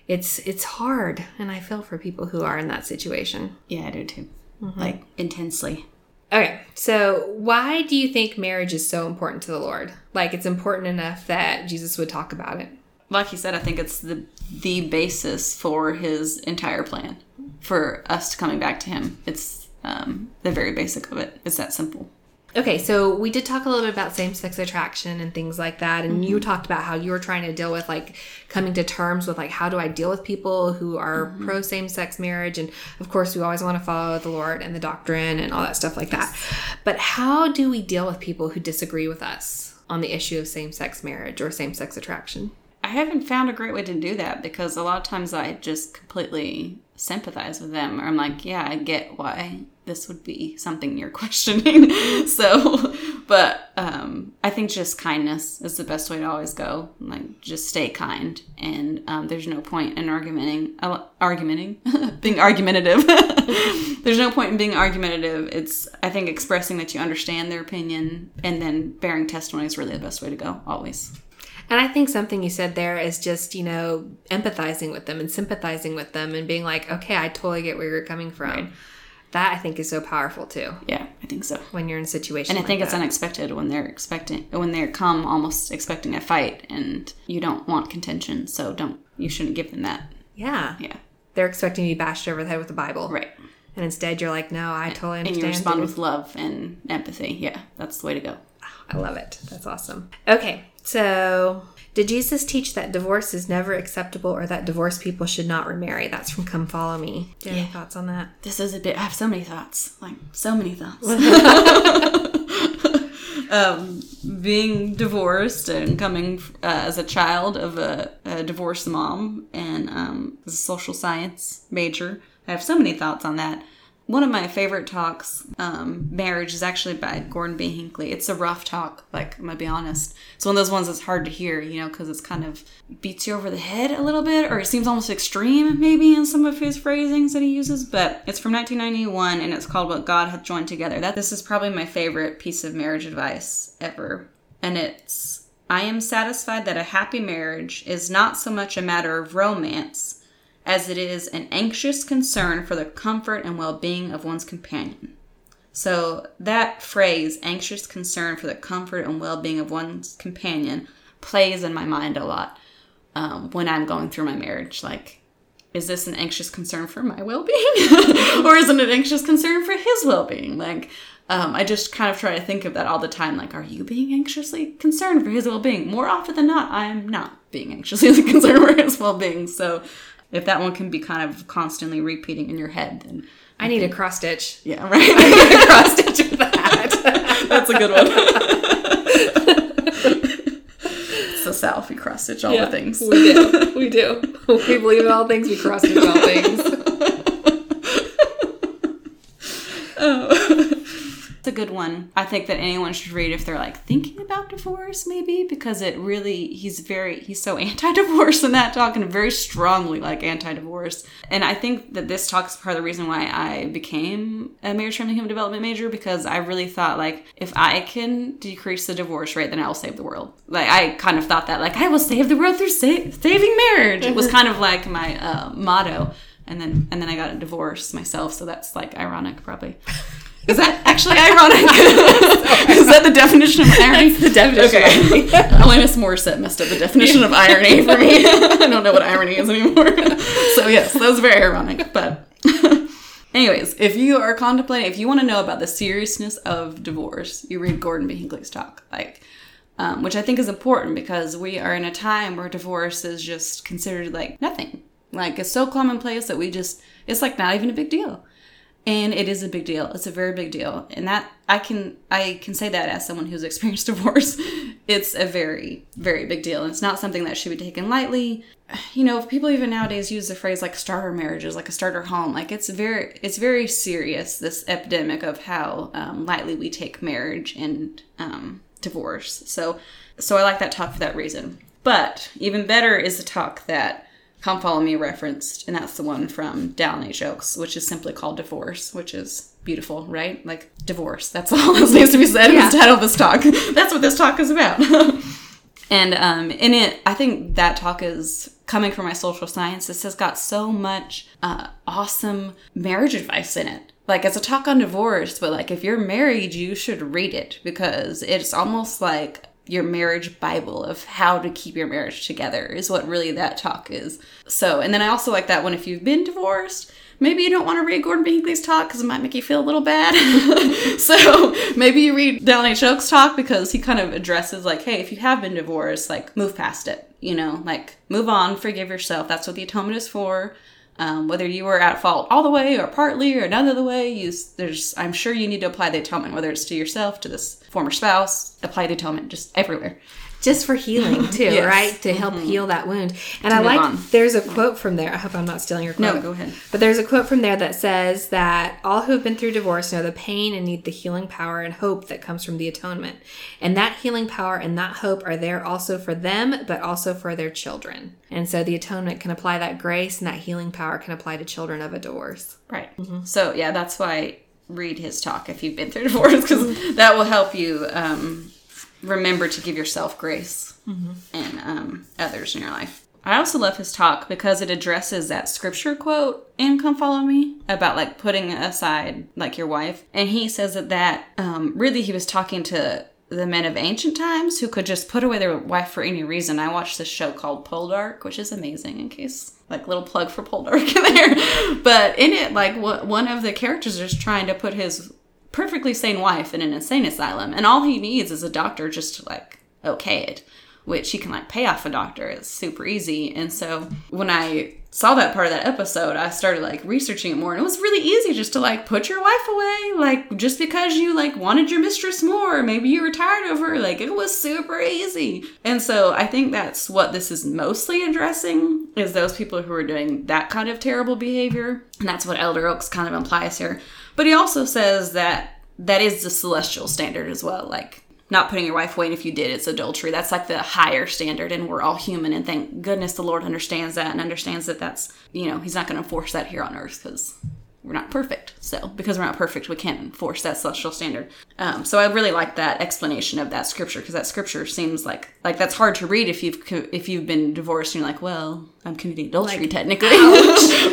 A: it's it's hard and I feel for people who are in that situation.
C: Yeah, I do too. Mm-hmm. Like intensely.
A: Okay, so why do you think marriage is so important to the Lord? Like it's important enough that Jesus would talk about it.
C: Like you said, I think it's the the basis for his entire plan for us coming back to him. It's um, the very basic of it. It's that simple.
A: Okay, so we did talk a little bit about same sex attraction and things like that. And you mm-hmm. talked about how you were trying to deal with like coming to terms with like how do I deal with people who are mm-hmm. pro same sex marriage? And of course, we always want to follow the Lord and the doctrine and all that stuff like that. But how do we deal with people who disagree with us on the issue of same sex marriage or same sex attraction?
C: I haven't found a great way to do that because a lot of times I just completely sympathize with them. Or I'm like, yeah, I get why this would be something you're questioning. so, but um, I think just kindness is the best way to always go. Like, just stay kind, and um, there's no point in argumenting, uh, argumenting, being argumentative. there's no point in being argumentative. It's I think expressing that you understand their opinion and then bearing testimony is really the best way to go. Always.
A: And I think something you said there is just, you know, empathizing with them and sympathizing with them and being like, okay, I totally get where you're coming from.
C: Right.
A: That I think is so powerful too
C: Yeah, I think so.
A: when you're in a situation.
C: And I
A: like
C: think it's
A: that.
C: unexpected when they're expecting when they come almost expecting a fight, and you don't want contention, so don't you shouldn't give them that.
A: yeah.
C: Yeah,
A: They're expecting to be bashed over the head with the Bible.
C: right.
A: And instead you're like, no, I totally
C: And you respond with love and empathy. Yeah, that's the way to go.
A: Ah, I love it. That's awesome. Okay, so did Jesus teach that divorce is never acceptable or that divorced people should not remarry? That's from Come Follow Me. Do you have any thoughts on that?
C: This is a bit. I have so many thoughts, like so many thoughts. um, being divorced and coming uh, as a child of a, a divorced mom and um, as a social science major, I have so many thoughts on that. One of my favorite talks, um, Marriage, is actually by Gordon B. Hinckley. It's a rough talk, like, I'm gonna be honest. It's one of those ones that's hard to hear, you know, because it's kind of beats you over the head a little bit, or it seems almost extreme, maybe, in some of his phrasings that he uses. But it's from 1991, and it's called What God Hath Joined Together. That This is probably my favorite piece of marriage advice ever. And it's I am satisfied that a happy marriage is not so much a matter of romance as it is an anxious concern for the comfort and well being of one's companion. So, that phrase, anxious concern for the comfort and well being of one's companion, plays in my mind a lot um, when I'm going through my marriage. Like, is this an anxious concern for my well being? or is it an anxious concern for his well being? Like, um, I just kind of try to think of that all the time. Like, are you being anxiously concerned for his well being? More often than not, I'm not being anxiously concerned for his well being. So, if that one can be kind of constantly repeating in your head, then
A: I need a cross stitch.
C: yeah, right.
A: I need a cross stitch with that.
C: That's a good one. the South. We cross stitch all the things.
A: We do. We do. We believe in all things. We cross stitch all things.
C: It's a good one. I think that anyone should read if they're like thinking about divorce, maybe because it really he's very he's so anti-divorce in that talk and very strongly like anti-divorce. And I think that this talk is part of the reason why I became a marriage family human development major because I really thought like if I can decrease the divorce rate, then I will save the world. Like I kind of thought that like I will save the world through sa- saving marriage. It was kind of like my uh, motto. And then and then I got a divorce myself, so that's like ironic, probably. Is that actually ironic? Is that the definition of irony?
A: the definition
C: Okay. Alanis Morissette messed up the definition of irony for me. I don't know what irony is anymore. so yes, that was very ironic. But anyways, if you are contemplating, if you want to know about the seriousness of divorce, you read Gordon B. Hinckley's talk. Like, um, which I think is important because we are in a time where divorce is just considered like nothing. Like it's so commonplace that we just it's like not even a big deal and it is a big deal. It's a very big deal. And that i can i can say that as someone who's experienced divorce. It's a very very big deal. And it's not something that should be taken lightly. You know people even nowadays use the phrase like starter marriages like a starter home. Like it's very it's very serious this epidemic of how um, lightly we take marriage and um, divorce. So so i like that talk for that reason. But even better is the talk that Come Follow Me referenced, and that's the one from Dallin H. Oaks, which is simply called Divorce, which is beautiful, right? Like, divorce. That's all that needs to be said in the title of this talk. that's what this talk is about. and um, in it, I think that talk is coming from my social science. This has got so much uh, awesome marriage advice in it. Like, it's a talk on divorce, but like, if you're married, you should read it because it's almost like your marriage bible of how to keep your marriage together is what really that talk is. So, and then I also like that one if you've been divorced, maybe you don't want to read Gordon B. Talk because it might make you feel a little bad. so maybe you read Dallin H. Oaks' talk because he kind of addresses like, hey, if you have been divorced, like move past it. You know, like move on, forgive yourself. That's what the atonement is for. Um, whether you were at fault all the way or partly or none of the way, you, there's I'm sure you need to apply the atonement, whether it's to yourself, to this former spouse, apply the atonement just everywhere
A: just for healing too, yes. right? To help mm-hmm. heal that wound. And to I like on. there's a quote from there. I hope I'm not stealing your quote.
C: No, go ahead.
A: But there's a quote from there that says that all who have been through divorce know the pain and need the healing power and hope that comes from the atonement. And that healing power and that hope are there also for them, but also for their children. And so the atonement can apply that grace and that healing power can apply to children of a divorce.
C: Right. Mm-hmm. So yeah, that's why read his talk if you've been through divorce because that will help you um, remember to give yourself grace mm-hmm. and um, others in your life. I also love his talk because it addresses that scripture quote in Come Follow Me about like putting aside like your wife. And he says that that um, really he was talking to the men of ancient times who could just put away their wife for any reason. I watched this show called Poldark, which is amazing in case like little plug for Poldark in there. But in it, like one of the characters is trying to put his perfectly sane wife in an insane asylum, and all he needs is a doctor just to like okay it, which he can like pay off a doctor. It's super easy. And so when I saw that part of that episode, I started like researching it more, and it was really easy just to like put your wife away, like just because you like wanted your mistress more, maybe you were tired of her, like it was super easy. And so I think that's what this is mostly addressing is those people who are doing that kind of terrible behavior, and that's what Elder Oaks kind of implies here. But he also says that that is the celestial standard as well. Like, not putting your wife away, and if you did, it's adultery. That's like the higher standard, and we're all human. And thank goodness the Lord understands that and understands that that's, you know, He's not going to force that here on earth because we're not perfect. So because we're not perfect, we can't enforce that celestial standard. Um, so I really like that explanation of that scripture because that scripture seems like like that's hard to read if you've if you've been divorced and you're like, well, I'm committing adultery like, technically,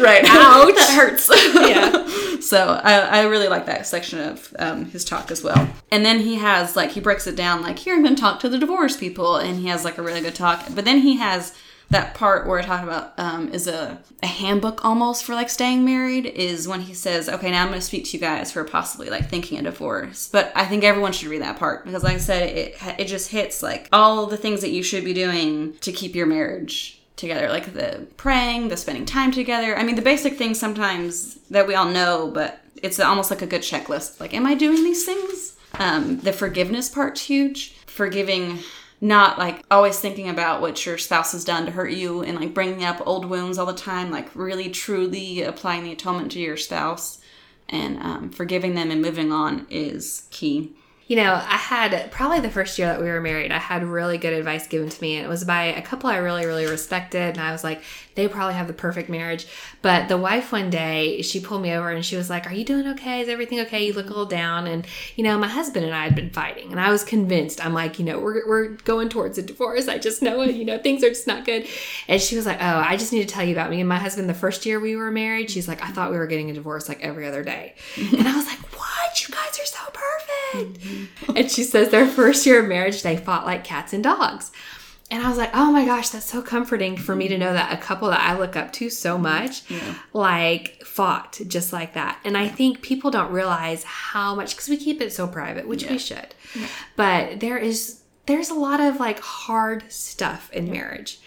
C: right? Ouch, that hurts. yeah. so I, I really like that section of um, his talk as well. And then he has like he breaks it down like here I'm going to talk to the divorced people, and he has like a really good talk. But then he has that part where I talk about um, is a, a handbook almost for like staying married is when he says, okay, now I'm going to speak to you guys for possibly like thinking a divorce. But I think everyone should read that part because, like I said, it it just hits like all the things that you should be doing to keep your marriage together, like the praying, the spending time together. I mean, the basic things sometimes that we all know, but it's almost like a good checklist. Like, am I doing these things? Um, the forgiveness part's huge. Forgiving not like always thinking about what your spouse has done to hurt you and like bringing up old wounds all the time, like really truly applying the atonement to your spouse and um, forgiving them and moving on is key
A: you know, I had probably the first year that we were married, I had really good advice given to me. And it was by a couple I really, really respected. And I was like, they probably have the perfect marriage. But the wife one day, she pulled me over and she was like, Are you doing okay? Is everything okay? You look a little down. And, you know, my husband and I had been fighting. And I was convinced, I'm like, you know, we're, we're going towards a divorce. I just know it. You know, things are just not good. And she was like, Oh, I just need to tell you about me and my husband the first year we were married. She's like, I thought we were getting a divorce like every other day. and I was like, You guys are so perfect. Mm-hmm. and she says their first year of marriage, they fought like cats and dogs. And I was like, oh my gosh, that's so comforting for me to know that a couple that I look up to so much, yeah. like, fought just like that. And I think people don't realize how much, because we keep it so private, which yeah. we should. Yeah. But there is, there's a lot of like hard stuff in marriage.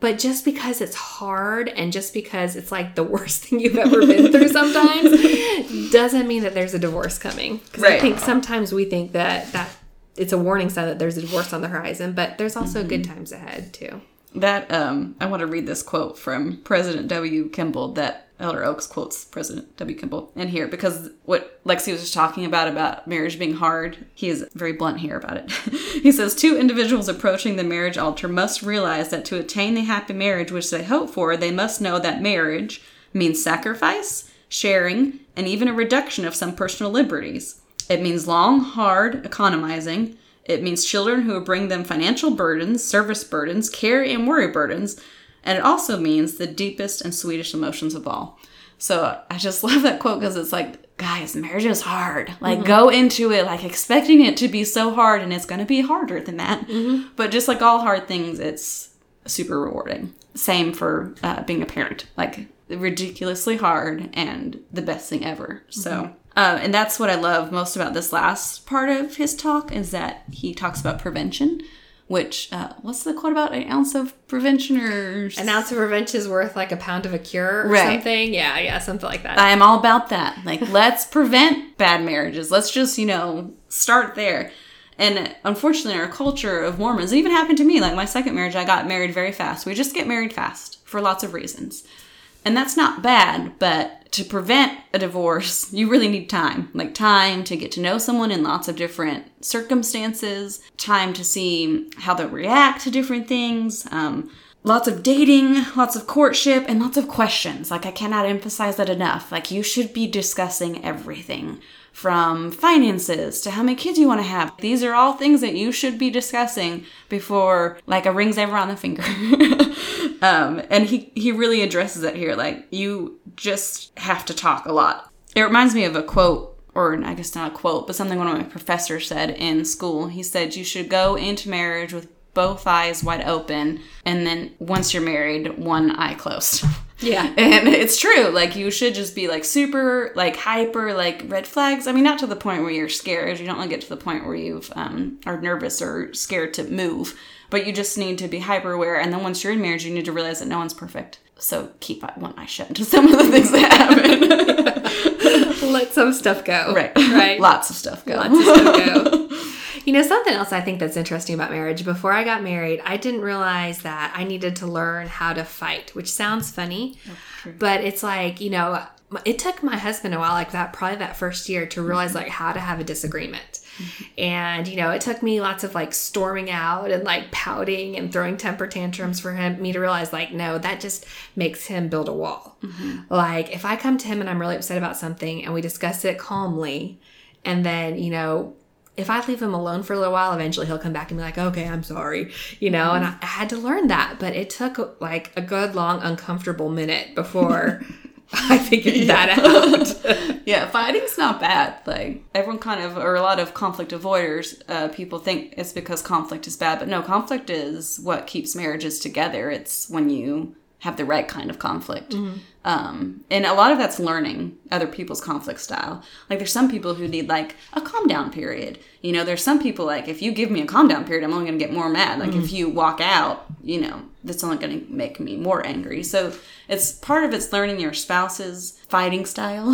A: But just because it's hard and just because it's like the worst thing you've ever been through sometimes doesn't mean that there's a divorce coming. Because right. I think sometimes we think that that it's a warning sign that there's a divorce on the horizon, but there's also mm-hmm. good times ahead too.
C: That um, I want to read this quote from President W. Kimball that Elder Oaks quotes President W. Kimball in here because what Lexi was just talking about about marriage being hard, he is very blunt here about it. he says two individuals approaching the marriage altar must realize that to attain the happy marriage which they hope for, they must know that marriage means sacrifice, sharing, and even a reduction of some personal liberties. It means long, hard economizing. It means children who bring them financial burdens, service burdens, care and worry burdens. And it also means the deepest and sweetest emotions of all. So I just love that quote because it's like, guys, marriage is hard. Like, go into it like expecting it to be so hard, and it's going to be harder than that. But just like all hard things, it's super rewarding. Same for uh, being a parent. Like, ridiculously hard and the best thing ever. So. Uh, and that's what I love most about this last part of his talk is that he talks about prevention, which uh, what's the quote about an ounce of prevention or
A: An ounce of prevention is worth like a pound of a cure or
C: Right.
A: something. Yeah, yeah, something like that.
C: I am all about that. Like, let's prevent bad marriages. Let's just, you know, start there. And unfortunately, our culture of Mormons, it even happened to me. Like, my second marriage, I got married very fast. We just get married fast for lots of reasons. And that's not bad, but to prevent a divorce, you really need time. Like, time to get to know someone in lots of different circumstances, time to see how they react to different things. Um, lots of dating, lots of courtship, and lots of questions. Like, I cannot emphasize that enough. Like, you should be discussing everything from finances to how many kids you want to have. These are all things that you should be discussing before, like, a ring's ever on the finger. um, and he, he really addresses it here. Like, you just have to talk a lot. It reminds me of a quote or I guess not a quote, but something one of my professors said in school. He said, You should go into marriage with both eyes wide open, and then once you're married, one eye closed.
A: yeah.
C: And it's true. Like, you should just be like super, like hyper, like red flags. I mean, not to the point where you're scared. You don't want to get to the point where you've um, are nervous or scared to move, but you just need to be hyper aware. And then once you're in marriage, you need to realize that no one's perfect. So keep one eye shut to some of the things that happen.
A: Let some stuff go.
C: right.
A: Right.
C: Lots of stuff go.
A: Lots of stuff go. You know, something else I think that's interesting about marriage. Before I got married, I didn't realize that I needed to learn how to fight, which sounds funny, but it's like, you know, it took my husband a while, like that, probably that first year, to realize like mm-hmm. how to have a disagreement. Mm-hmm. And, you know, it took me lots of like storming out and like pouting and throwing temper tantrums for him, me to realize like, no, that just makes him build a wall. Mm-hmm. Like, if I come to him and I'm really upset about something and we discuss it calmly, and then, you know, if I leave him alone for a little while, eventually he'll come back and be like, okay, I'm sorry, you know, and I, I had to learn that, but it took like a good, long, uncomfortable minute before I figured that out.
C: Yeah, fighting's not bad. Like everyone kind of, or a lot of conflict avoiders, uh, people think it's because conflict is bad, but no, conflict is what keeps marriages together. It's when you have the right kind of conflict. Um, and a lot of that's learning other people's conflict style. Like there's some people who need like a calm down period. You know, there's some people like if you give me a calm down period, I'm only going to get more mad. Like if you walk out, you know, that's only going to make me more angry. So it's part of it's learning your spouse's fighting style.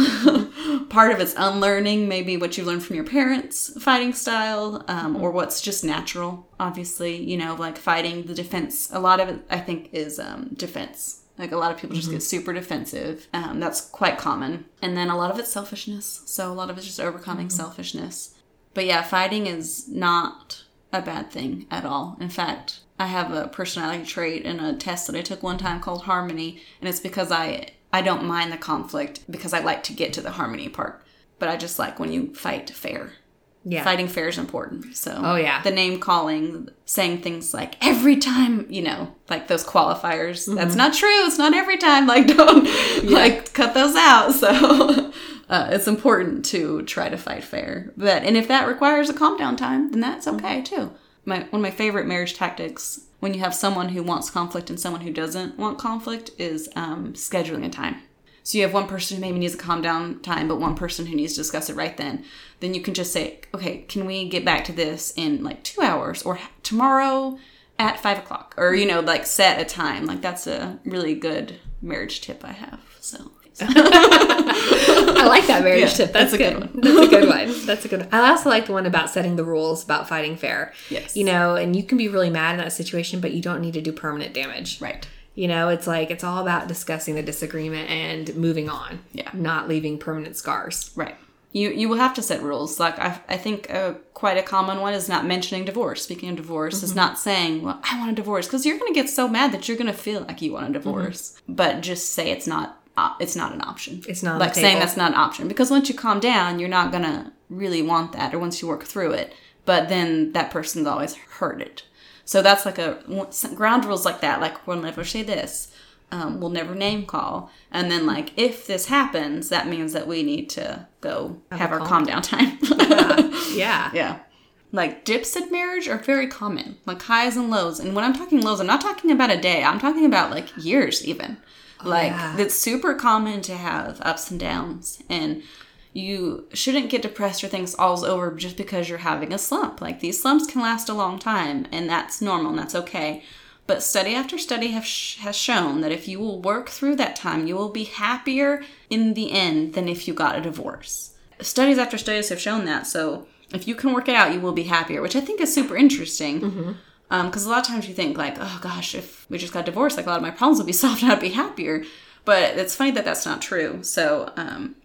C: part of it's unlearning maybe what you learned from your parents' fighting style, um, or what's just natural. Obviously, you know, like fighting the defense. A lot of it, I think, is um, defense. Like a lot of people just get super defensive. Um, that's quite common. And then a lot of it's selfishness. So a lot of it's just overcoming selfishness. But yeah, fighting is not a bad thing at all. In fact, I have a personality trait in a test that I took one time called harmony, and it's because I I don't mind the conflict because I like to get to the harmony part. But I just like when you fight fair.
A: Yeah.
C: Fighting fair is important. So
A: Oh, yeah.
C: the name calling, saying things like every time, you know, like those qualifiers. That's
A: Mm-hmm.
C: not true. It's not every time. Like don't like cut those out. So uh, it's important to try to fight fair. But and if that requires a calm down time, then that's
A: Mm-hmm.
C: okay too. My one of my favorite marriage tactics when you have someone who wants conflict and someone who doesn't want conflict is um, scheduling a time. So you have one person who maybe needs a calm down time, but one person who needs to discuss it right then. Then you can just say, okay, can we get back to this in like two hours or tomorrow at five o'clock? Or, you know, like set a time. Like that's a really good marriage tip I have. So
A: I like that marriage
C: Yeah,
A: tip. That's,
C: that's a
A: good.
C: good one.
A: that's a good one. That's a good one. I also like the one about setting the rules about fighting fair.
C: Yes.
A: You know, and you can be really mad in that situation, but you don't need to do permanent damage.
C: right.
A: You know, it's like it's all about discussing the disagreement and moving on.
C: Yeah.
A: Not leaving permanent scars.
C: Right. You you will have to set rules. Like I, I think uh, quite a common one is not mentioning divorce. Speaking of divorce, is not saying, "Well, I want a divorce," because you're going to get so mad that you're going to feel like you want a divorce. But just say it's not. Uh, it's not an option.
A: It's not
C: like saying that's not an option because once you calm down, you're not going to really want that, or once you work through it. But then that person's always it. So that's like a ground rules like that. Like we'll never say this. Um, we'll never name call. And then, like, if this happens, that means that we need to go have,
D: a
C: our
D: calm
C: down time.
D: Yeah.
C: yeah. Like, dips in marriage are very common, like highs and lows. And when I'm talking lows, I'm not talking about a day, I'm talking about like years, even. like,
D: yeah.
C: it's super common to have ups and downs. And you shouldn't get depressed or things all's over just because you're having a slump. Like, these slumps can last a long time, and that's normal and that's okay. But study after study have sh- has shown that if you will work through that time, you will be happier in the end than if you got a divorce. Studies after studies have shown that. So if you can work it out, you will be happier, which I think is super interesting. Because a lot of times you think like, oh gosh, if we just got divorced, like a lot of my problems would be solved and I'd be happier. But it's funny that that's not true. So, um,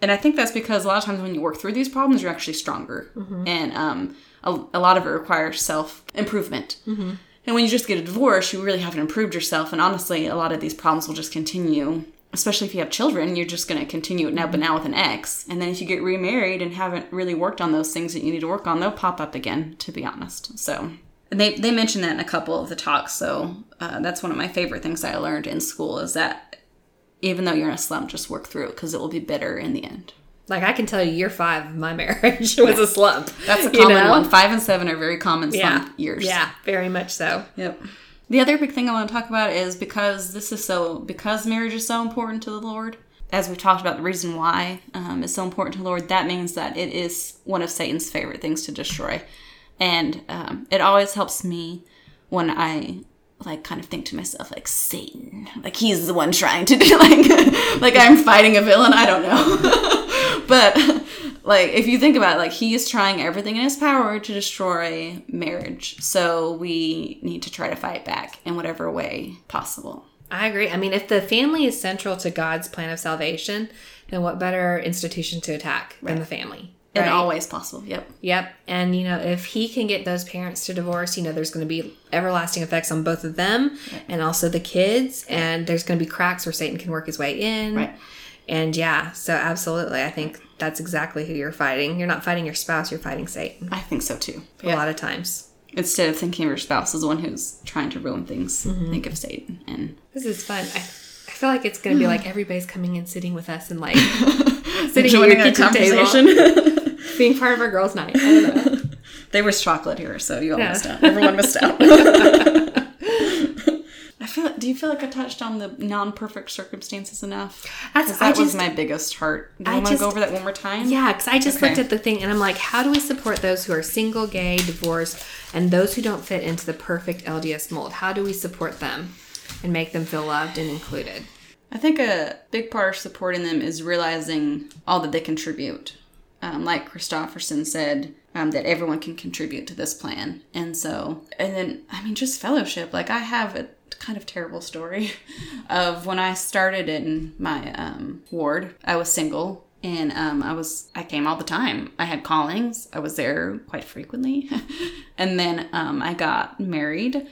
C: and I think that's because a lot of times when you work through these problems, you're actually stronger, and um, a, a lot of it requires self improvement. And when you just get a divorce, you really haven't improved yourself. And honestly, a lot of these problems will just continue. Especially if you have children, you're just going to continue it now, but now with an ex. And then if you get remarried and haven't really worked on those things that you need to work on, they'll pop up again. To be honest, so and they they mentioned that in a couple of the talks. So uh, that's one of my favorite things I learned in school is that even though you're in a slump, just work through it because it will be better in the end.
D: Like I can tell you, year five of my marriage was a slump.
C: That's a
D: you
C: common
D: know?
C: one. Five and seven are very common
D: Yeah.
C: slump years.
D: Yeah, very much so.
C: Yep. The other big thing I want to talk about is because this is so because marriage is so important to the Lord. As we've talked about, the reason why um, it's so important to the Lord, that means that it is one of Satan's favorite things to destroy, and um, it always helps me when I like kind of think to myself like Satan, like he's the one trying to do like like I'm fighting a villain. I don't know, but like if you think about it, like he is trying everything in his power to destroy marriage. So we need to try to fight back in whatever way possible.
D: I agree. I mean, if the family is central to God's plan of salvation, then what better institution to attack than the family?
C: In
D: right?
C: all ways possible. Yep.
D: Yep. And, you know, if he can get those parents to divorce, you know, there's going to be everlasting effects on both of them and also the kids. And there's going to be cracks where Satan can work his way in.
C: Right.
D: And yeah, so absolutely. I think that's exactly who you're fighting. You're not fighting your spouse, you're fighting Satan
C: I think so too.
D: a lot of times.
C: Instead of thinking of your spouse as the one who's trying to ruin things, mm-hmm. think of Satan. And
D: This is fun. I, I feel like it's going to be hmm. like everybody's coming and sitting with us and like sitting at your
C: our
D: kitchen table, being part of our girls' night. I don't know.
C: there was chocolate here, so you all
D: Yeah.
C: missed out. Everyone missed out. I feel. Do you feel like I touched on the non-perfect circumstances enough?
D: That's
C: that
D: I
C: was my biggest heart. Do you
D: I
C: want to go over that one more time?
D: Yeah, because I just
C: Okay.
D: looked at the thing and I'm like, how do we support those who are single, gay, divorced, and those who don't fit into the perfect LDS mold? How do we support them and make them feel loved and included?
C: I think a big part of supporting them is realizing all that they contribute. Um, like Christofferson said, um, that everyone can contribute to this plan. And so, and then, I mean, just fellowship. Like, I have a kind of terrible story of when I started in my um, ward, I was single. And um, I was, I came all the time. I had callings. I was there quite frequently. and then um, I got married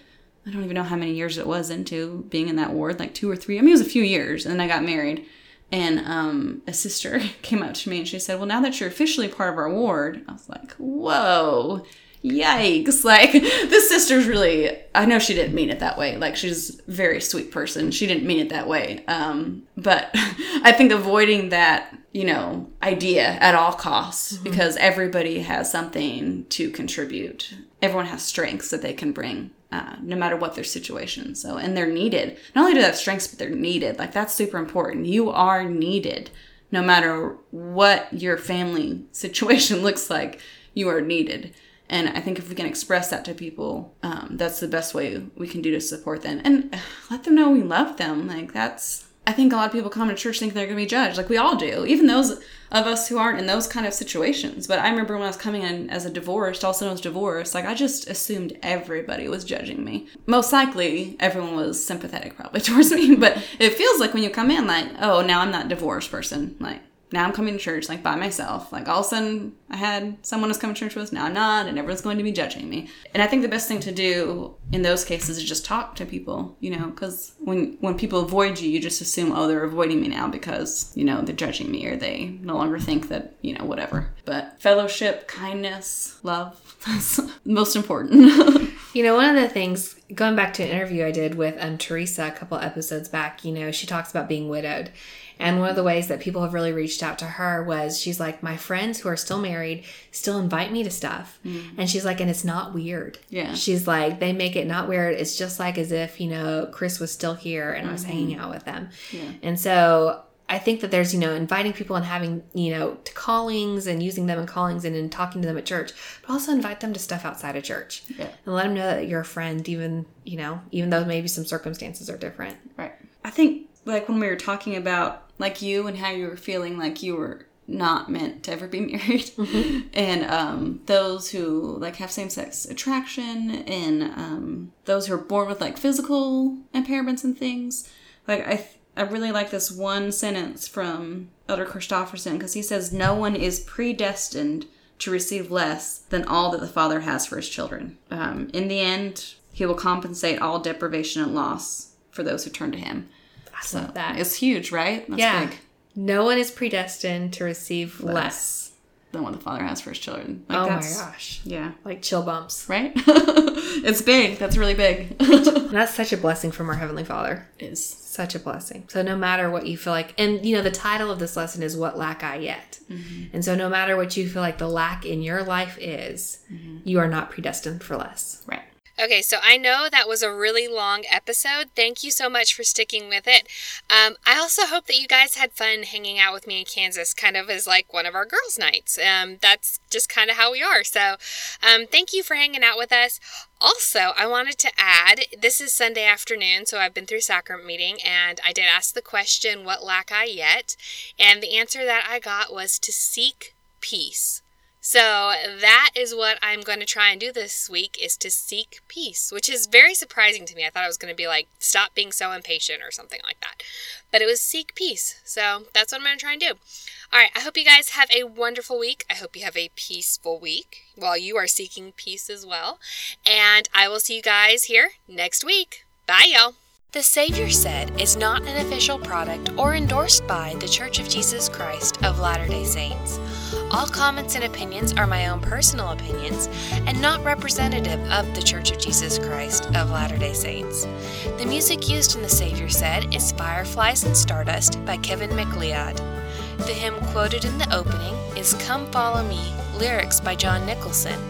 C: I don't even know how many years it was into being in that ward, like two or three. I mean, it was a few years, and then I got married. And um, a sister came up to me and she said, "Well, now that you're officially part of our ward," I was like, "Whoa, yikes!" Like this sister's really. I know she didn't mean it that way. Like she's a very sweet person. She didn't mean it that way. Um, but I think avoiding that, you know, idea at all costs because everybody has something to contribute. Everyone has strengths that they can bring uh, no matter what their situation. So, and they're needed. Not only do they have strengths, but they're needed. Like that's super important. You are needed, no matter what your family situation looks like. You are needed, and I think if we can express that to people, um, that's the best way we can do to support them and uh, let them know we love them. Like that's. I think a lot of people come to church thinking they're going to be judged, like we all do, even those of us who aren't in those kind of situations. But I remember when I was coming in as a divorced, also known as divorced, like I just assumed everybody was judging me. Most likely, everyone was sympathetic probably towards me, but it feels like when you come in, like, oh, now I'm that divorced person. Like, now I'm coming to church like by myself. Like all of a sudden I had someone who's coming to church with, now I'm not, and everyone's going to be judging me. And I think the best thing to do in those cases is just talk to people, you know, because when when people avoid you, you just assume, oh, they're avoiding me now because you know they're judging me or they no longer think that you know whatever. But fellowship, kindness, love, that's most important.
D: You know, one of the things going back to an interview I did with um, Teresa a couple episodes back, you know, she talks about being widowed. And one of the ways that people have really reached out to her was she's like, my friends who are still married still invite me to stuff. Mm. And she's like, and it's not weird.
C: Yeah.
D: She's like, they make it not weird. It's just like as if, you know, Chris was still here and I was mm-hmm. hanging out with them.
C: Yeah.
D: And so I think that there's, you know, inviting people and having, you know, to callings and using them in callings and in talking to them at church, but also invite them to stuff outside of church.
C: Yeah.
D: And let them know that you're a friend, even, you know, even though maybe some circumstances are different.
C: Right. I think like when we were talking about like you and how you were feeling like you were not meant to ever be married. And um, those who like have same-sex attraction and um, those who are born with like physical impairments and things. Like i th- i really like this one sentence from elder christofferson because he says no one is predestined to receive less than all that the father has for his children. Um, in the end he will compensate all deprivation and loss for those who turn to him
D: I love that.
C: it's huge, right? That's
D: yeah.
C: big.
D: No one is predestined to receive less.
C: Than what the father has for his children. Like
D: Oh my gosh.
C: Yeah.
D: Like chill bumps.
C: Right? it's big. That's really big.
D: That's such a blessing from our Heavenly Father.
C: is.
D: Such a blessing. So no matter what you feel like, and you know, the title of this lesson is What Lack I Yet? Mm-hmm. And so no matter what you feel like the lack in your life is, mm-hmm. you are not predestined for less.
C: Right.
A: Okay, so I know that was a really long episode. Thank you so much for sticking with it. Um, I also hope that you guys had fun hanging out with me in Kansas, kind of as like one of our girls' nights. Um, that's just kind of how we are. So, um, thank you for hanging out with us. Also, I wanted to add this is Sunday afternoon, so I've been through sacrament meeting, and I did ask the question, What lack I yet? And the answer that I got was to seek peace. So that is what I'm going to try and do this week is to seek peace, which is very surprising to me. I thought it was going to be like stop being so impatient or something like that. But it was seek peace. So that's what I'm going to try and do. All right, I hope you guys have a wonderful week. I hope you have a peaceful week while you are seeking peace as well. And I will see you guys here next week. Bye y'all. The Savior Said is not an official product or endorsed by The Church of Jesus Christ of Latter day Saints. All comments and opinions are my own personal opinions and not representative of The Church of Jesus Christ of Latter day Saints. The music used in The Savior Said is Fireflies and Stardust by Kevin MacLeod. The hymn quoted in the opening is Come Follow Me, lyrics by John Nicholson.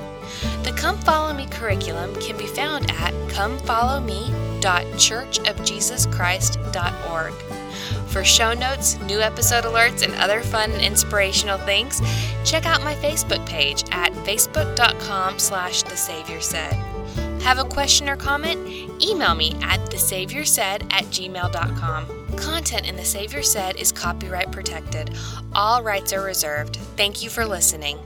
A: The Come Follow Me curriculum can be found at comefollowme.churchofjesuschrist.org. For show notes, new episode alerts, and other fun and inspirational things, check out my Facebook page at facebook.com slash the Savior Said. Have a question or comment? Email me at thesaviorsaid at gmail.com. Content in The Savior Said is copyright protected. All rights are reserved. Thank you for listening.